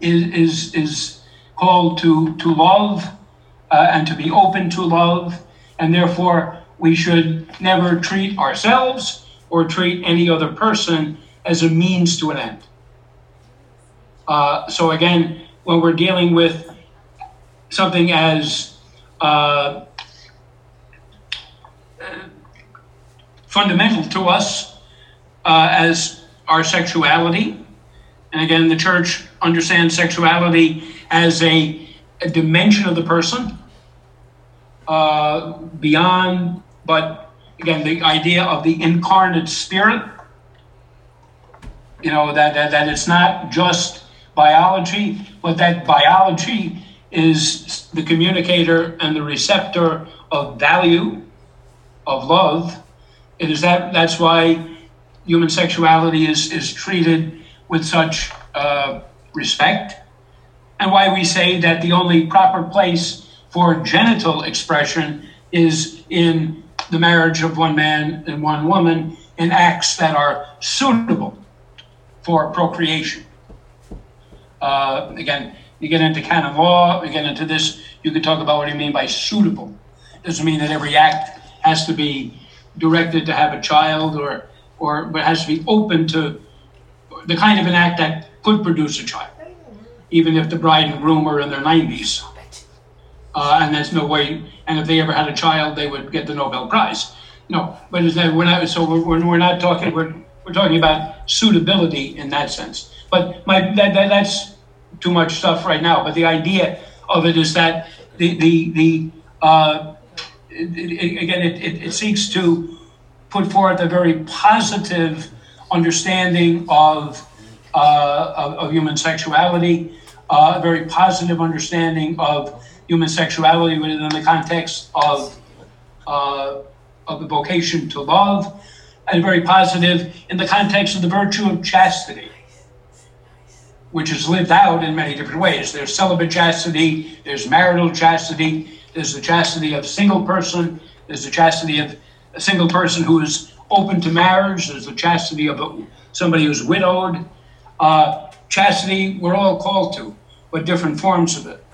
is, is, is called to, to love uh, and to be open to love, and therefore we should never treat ourselves or treat any other person as a means to an end. Uh, so again, when we're dealing with something as uh, fundamental to us uh, as our sexuality, and again, the church understands sexuality as a, a dimension of the person uh, beyond, but again, the idea of the incarnate spirit, you know, that, that, that it's not just biology, but that biology is the communicator and the receptor of value, of love. It is that, that's why human sexuality is, is treated with such uh, respect, and why we say that the only proper place for genital expression is in the marriage of one man and one woman in acts that are suitable for procreation. Uh, again, you get into canon law, you get into this, you could talk about what you mean by suitable. Doesn't mean that every act has to be directed to have a child or, or but has to be open to the kind of an act that could produce a child, even if the bride and groom are in their 90s. Uh, and there's no way, and if they ever had a child, they would get the Nobel Prize. No, but is that we're not, so we're, we're not talking, we're, we're talking about suitability in that sense. But my, that, that, that's too much stuff right now. But the idea of it is that the, the, the uh, it, it, again, it, it, it seeks to put forth a very positive understanding of, uh, of, of, human sexuality, uh, a very positive understanding of human sexuality within the context of, uh, of the vocation to love, and very positive in the context of the virtue of chastity. which is lived out in many different ways. There's celibate chastity, there's marital chastity, there's the chastity of a single person, there's the chastity of a single person who is open to marriage, there's the chastity of somebody who's widowed. Uh, chastity, we're all called to, but different forms of it.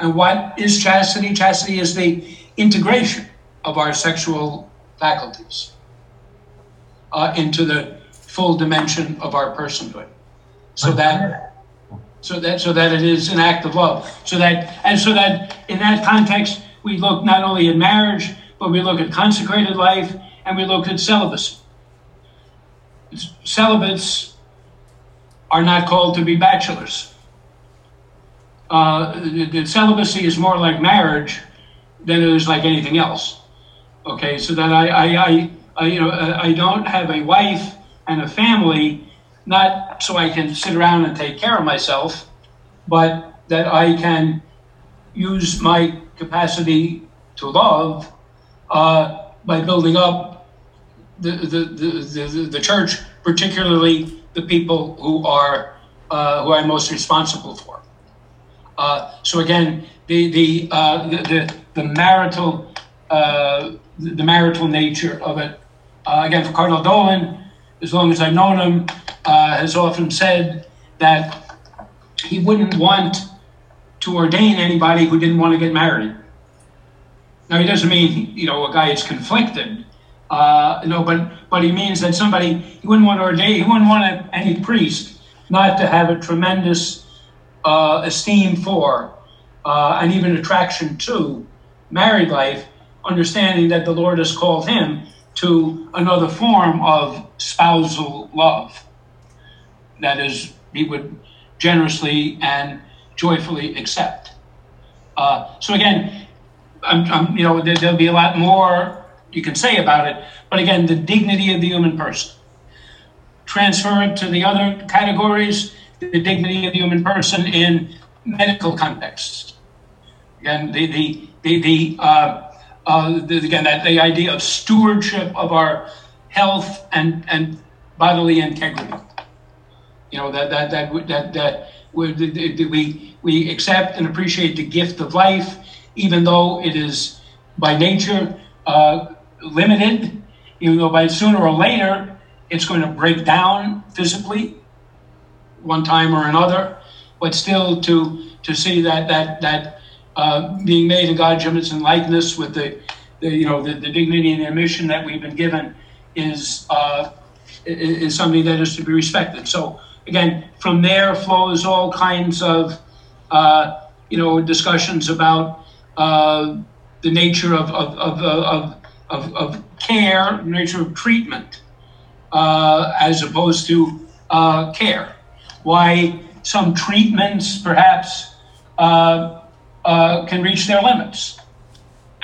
And what is chastity? Chastity is the integration of our sexual faculties uh, into the full dimension of our personhood. So that so that so that it is an act of love. So that and so that in that context we look not only at marriage, but we look at consecrated life and we look at celibacy. Celibates are not called to be bachelors. Uh, the, celibacy is more like marriage than it is like anything else. Okay, so that I, I, I, I you know, I don't have a wife and a family not so I can sit around and take care of myself, but that I can use my capacity to love uh, by building up the, the, the, the, the church, particularly the people who are uh, who I'm most responsible for. Uh, so again, the the, uh, the, the the marital uh, the marital nature of it. Uh, again, for Cardinal Dolan, as long as I've known him, uh, has often said that he wouldn't want to ordain anybody who didn't want to get married. Now, he doesn't mean, you know, a guy is conflicted, uh, no, but, but he means that somebody, he wouldn't want to ordain, he wouldn't want any priest not to have a tremendous uh, esteem for uh, and even attraction to married life, understanding that the Lord has called him to another form of spousal love. That is, he would generously and joyfully accept. Uh, so again, I'm, I'm, you know, there, there'll be a lot more you can say about it, but again, the dignity of the human person. Transfer it to the other categories, the dignity of the human person in medical contexts. Again, the the the, the uh, uh, the, again, that the idea of stewardship of our health and, and bodily integrity. You know, that, that, that, that, that we, we accept and appreciate the gift of life, even though it is by nature uh, limited, even though by sooner or later it's going to break down physically, one time or another, but still to, to see that, that, that uh, being made in God's image and likeness with the, the you know the, the, dignity and the mission that we've been given is uh, is something that is to be respected. So again, from there flows all kinds of uh, you know discussions about uh, the nature of of, of, of, of, of care, nature of treatment, uh, as opposed to care. Why some treatments perhaps uh, can reach their limits.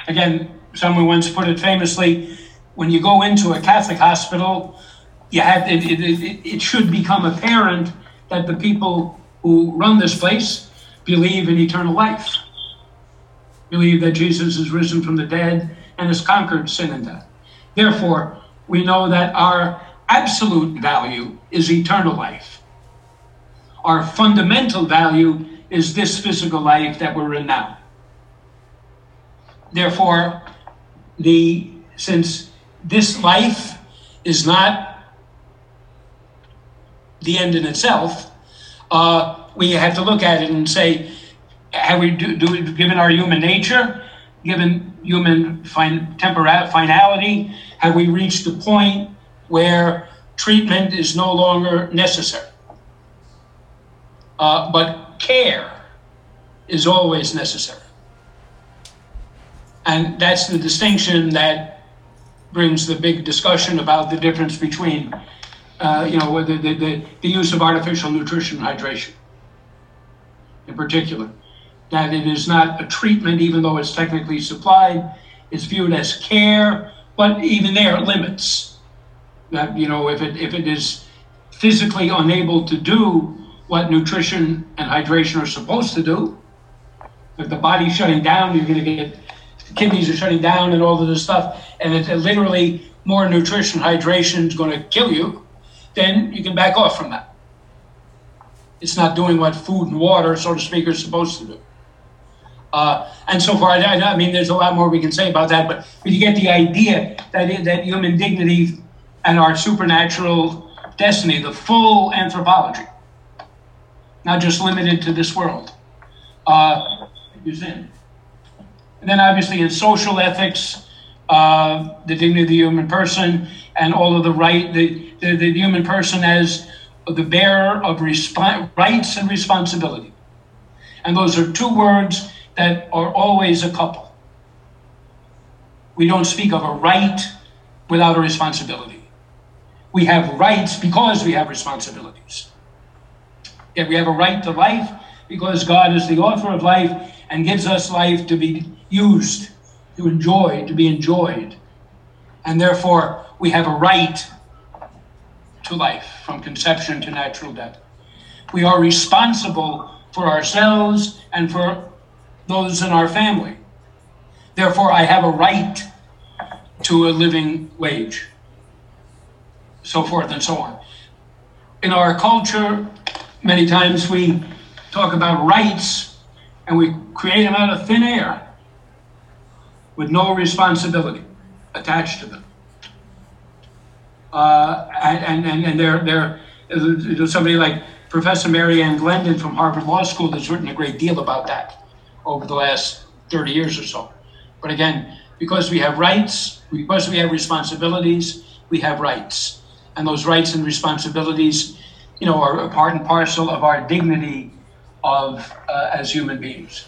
Again, someone once put it famously when you go into a Catholic hospital, you have it, it, it, it should become apparent that the people who run this place believe in eternal life, believe that Jesus is risen from the dead and has conquered sin and death. Therefore, we know that our absolute value is eternal life. Our fundamental value is this physical life that we're in now. Therefore, the since this life is not the end in itself, uh, we have to look at it and say, have we do, do given our human nature, given human fin- tempora- finality, have we reached the point where treatment is no longer necessary? Uh, but care is always necessary. And that's the distinction that brings the big discussion about the difference between, uh, you know, the, the, the, the use of artificial nutrition hydration in particular. That it is not a treatment, even though it's technically supplied, it's viewed as care, but even there, limits. That, you know, if it, if it is physically unable to do what nutrition and hydration are supposed to do. If the body's shutting down, you're going to get kidneys are shutting down and all of this stuff, and it, literally more nutrition, hydration is going to kill you. Then you can back off from that. It's not doing what food and water, so to speak, are supposed to do. Uh, and so far, I, I mean, there's a lot more we can say about that, but, but you get the idea that, that human dignity and our supernatural destiny, the full anthropology, not just limited to this world, uh. And then obviously in social ethics, uh, the dignity of the human person and all of the right, the, the, the human person as the bearer of resp- rights and responsibility. And those are two words that are always a couple. We don't speak of a right without a responsibility. We have rights because we have responsibilities. Yet we have a right to life because God is the author of life and gives us life to be used, to enjoy, to be enjoyed. And therefore, we have a right to life from conception to natural death. We are responsible for ourselves and for those in our family. Therefore, I have a right to a living wage, so forth and so on. In our culture, many times we talk about rights and we create them out of thin air with no responsibility attached to them. Uh, and, and, and they're, they're, somebody like Professor Mary Ann Glendon from Harvard Law School has written a great deal about that over the last 30 years or so. But again, because we have rights, because we have responsibilities, we have rights. And those rights and responsibilities, you know, are a part and parcel of our dignity of uh, as human beings.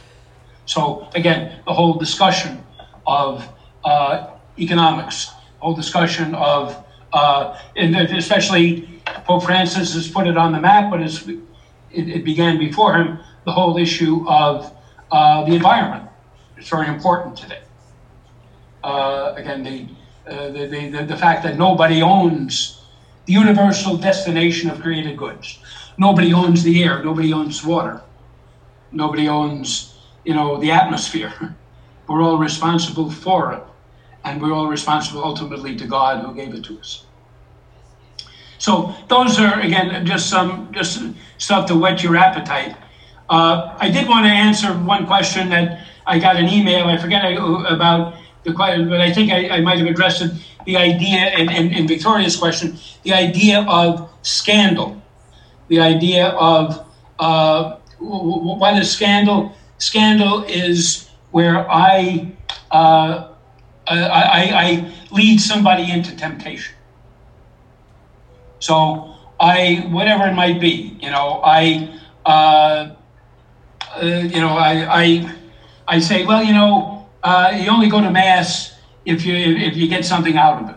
So again, the whole discussion of uh, economics, whole discussion of, uh, and especially Pope Francis has put it on the map, but it, it began before him, the whole issue of uh, the environment. It's very important today. Uh, again, the, uh, the, the, the fact that nobody owns the universal destination of created goods. Nobody owns the air. Nobody owns water. Nobody owns, you know, the atmosphere. We're all responsible for it, and we're all responsible ultimately to God who gave it to us. So those are again just some just stuff to whet your appetite. Uh, I did want to answer one question that I got an email. I forget about the question, but I think I, I might have addressed it. The idea, in, Victoria's question, the idea of scandal, the idea of uh, what is scandal? Scandal is where I, uh, I, I lead somebody into temptation. So I, whatever it might be, you know, I, uh, uh, you know, I, I, I say, well, you know, uh, you only go to mass if you if you get something out of it.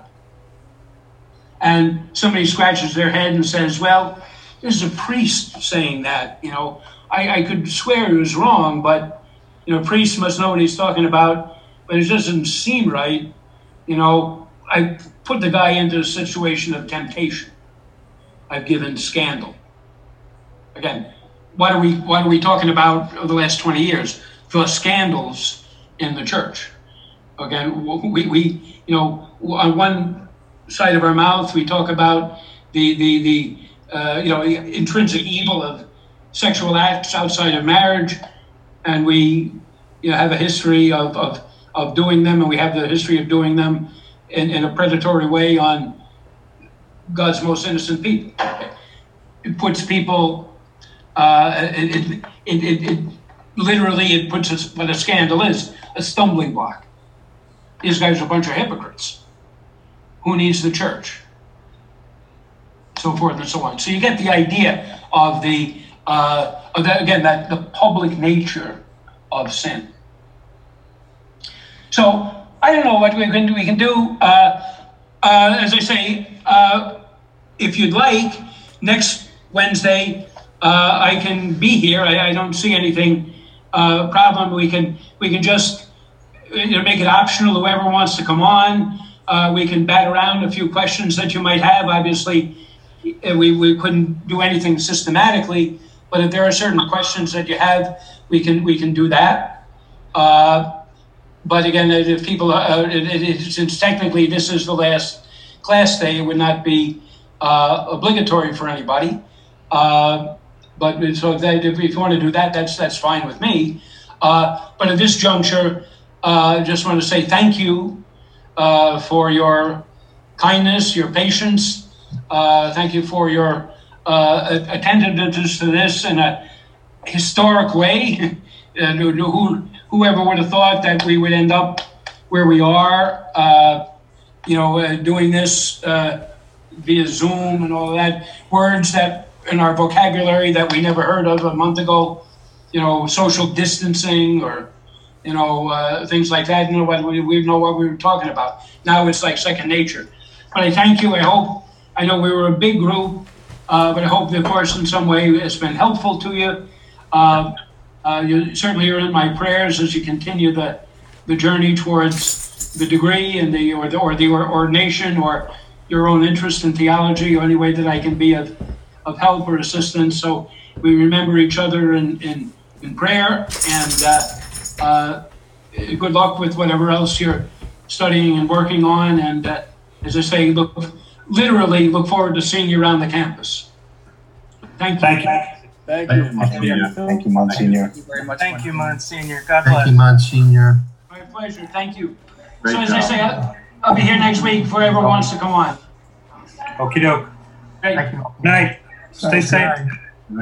And somebody scratches their head and says, well, there's a priest saying that. You know, I, I could swear he was wrong, but you know, priest must know what he's talking about. But it doesn't seem right. You know, I put the guy into a situation of temptation. I've given scandal. Again, what are we what are we talking about over the last 20 years? The scandals in the church. Again, we, we you know on one side of our mouth we talk about the the the uh, you know intrinsic evil of sexual acts outside of marriage, and we you know have a history of of, of doing them, and we have the history of doing them in, in a predatory way on God's most innocent people. It puts people, uh, it, it, it, it, literally it puts us what a scandal is, a stumbling block. These guys are a bunch of hypocrites. Who needs the church? So forth and so on. So you get the idea of the, uh, of again, that the public nature of sin. So I don't know what we can, we can do. Uh, uh, as I say, uh, if you'd like, next Wednesday, uh, I can be here. I, I don't see anything uh, problem. We can we can just you know, make it optional. Whoever wants to come on, uh, we can bat around a few questions that you might have. Obviously, uh, we, we couldn't do anything systematically, but if there are certain questions that you have, we can we can do that. Uh, but again, if people, uh, it, it, since technically this is the last class day, it would not be uh, obligatory for anybody. Uh, but so if, if you want to do that, that's that's fine with me. Uh, but at this juncture, uh, I just want to say thank you uh, for your kindness, your patience. Uh, thank you for your uh, attentiveness to this in a historic way. who, who- whoever would have thought that we would end up where we are, uh, you know, uh, doing this uh, via Zoom and all that, words that in our vocabulary that we never heard of a month ago, you know, social distancing or, you know, uh, things like that. You know what we, we know what we were talking about. Now it's like second nature. But I thank you. I hope. I know we were a big group, uh, but I hope, of course, in some way it's been helpful to you. Uh, uh, you certainly are in my prayers as you continue the the journey towards the degree and the or the or the or- ordination or your own interest in theology or any way that I can be of of help or assistance. So we remember each other in in, in prayer and uh, uh, good luck with whatever else you're studying and working on. And uh, as I say, look literally look forward to seeing you around the campus. Thank you. Thank you. Thank Thank you. you, Monsignor. Thank you, Monsignor. Thank you very much. Thank you, Monsignor. God bless. Thank you. Monsignor. My pleasure. Thank you. Great so as I job. say, I'll, I'll be here next week for whoever wants to come on. Okey doke. Thank you. Night. Stay safe. Thank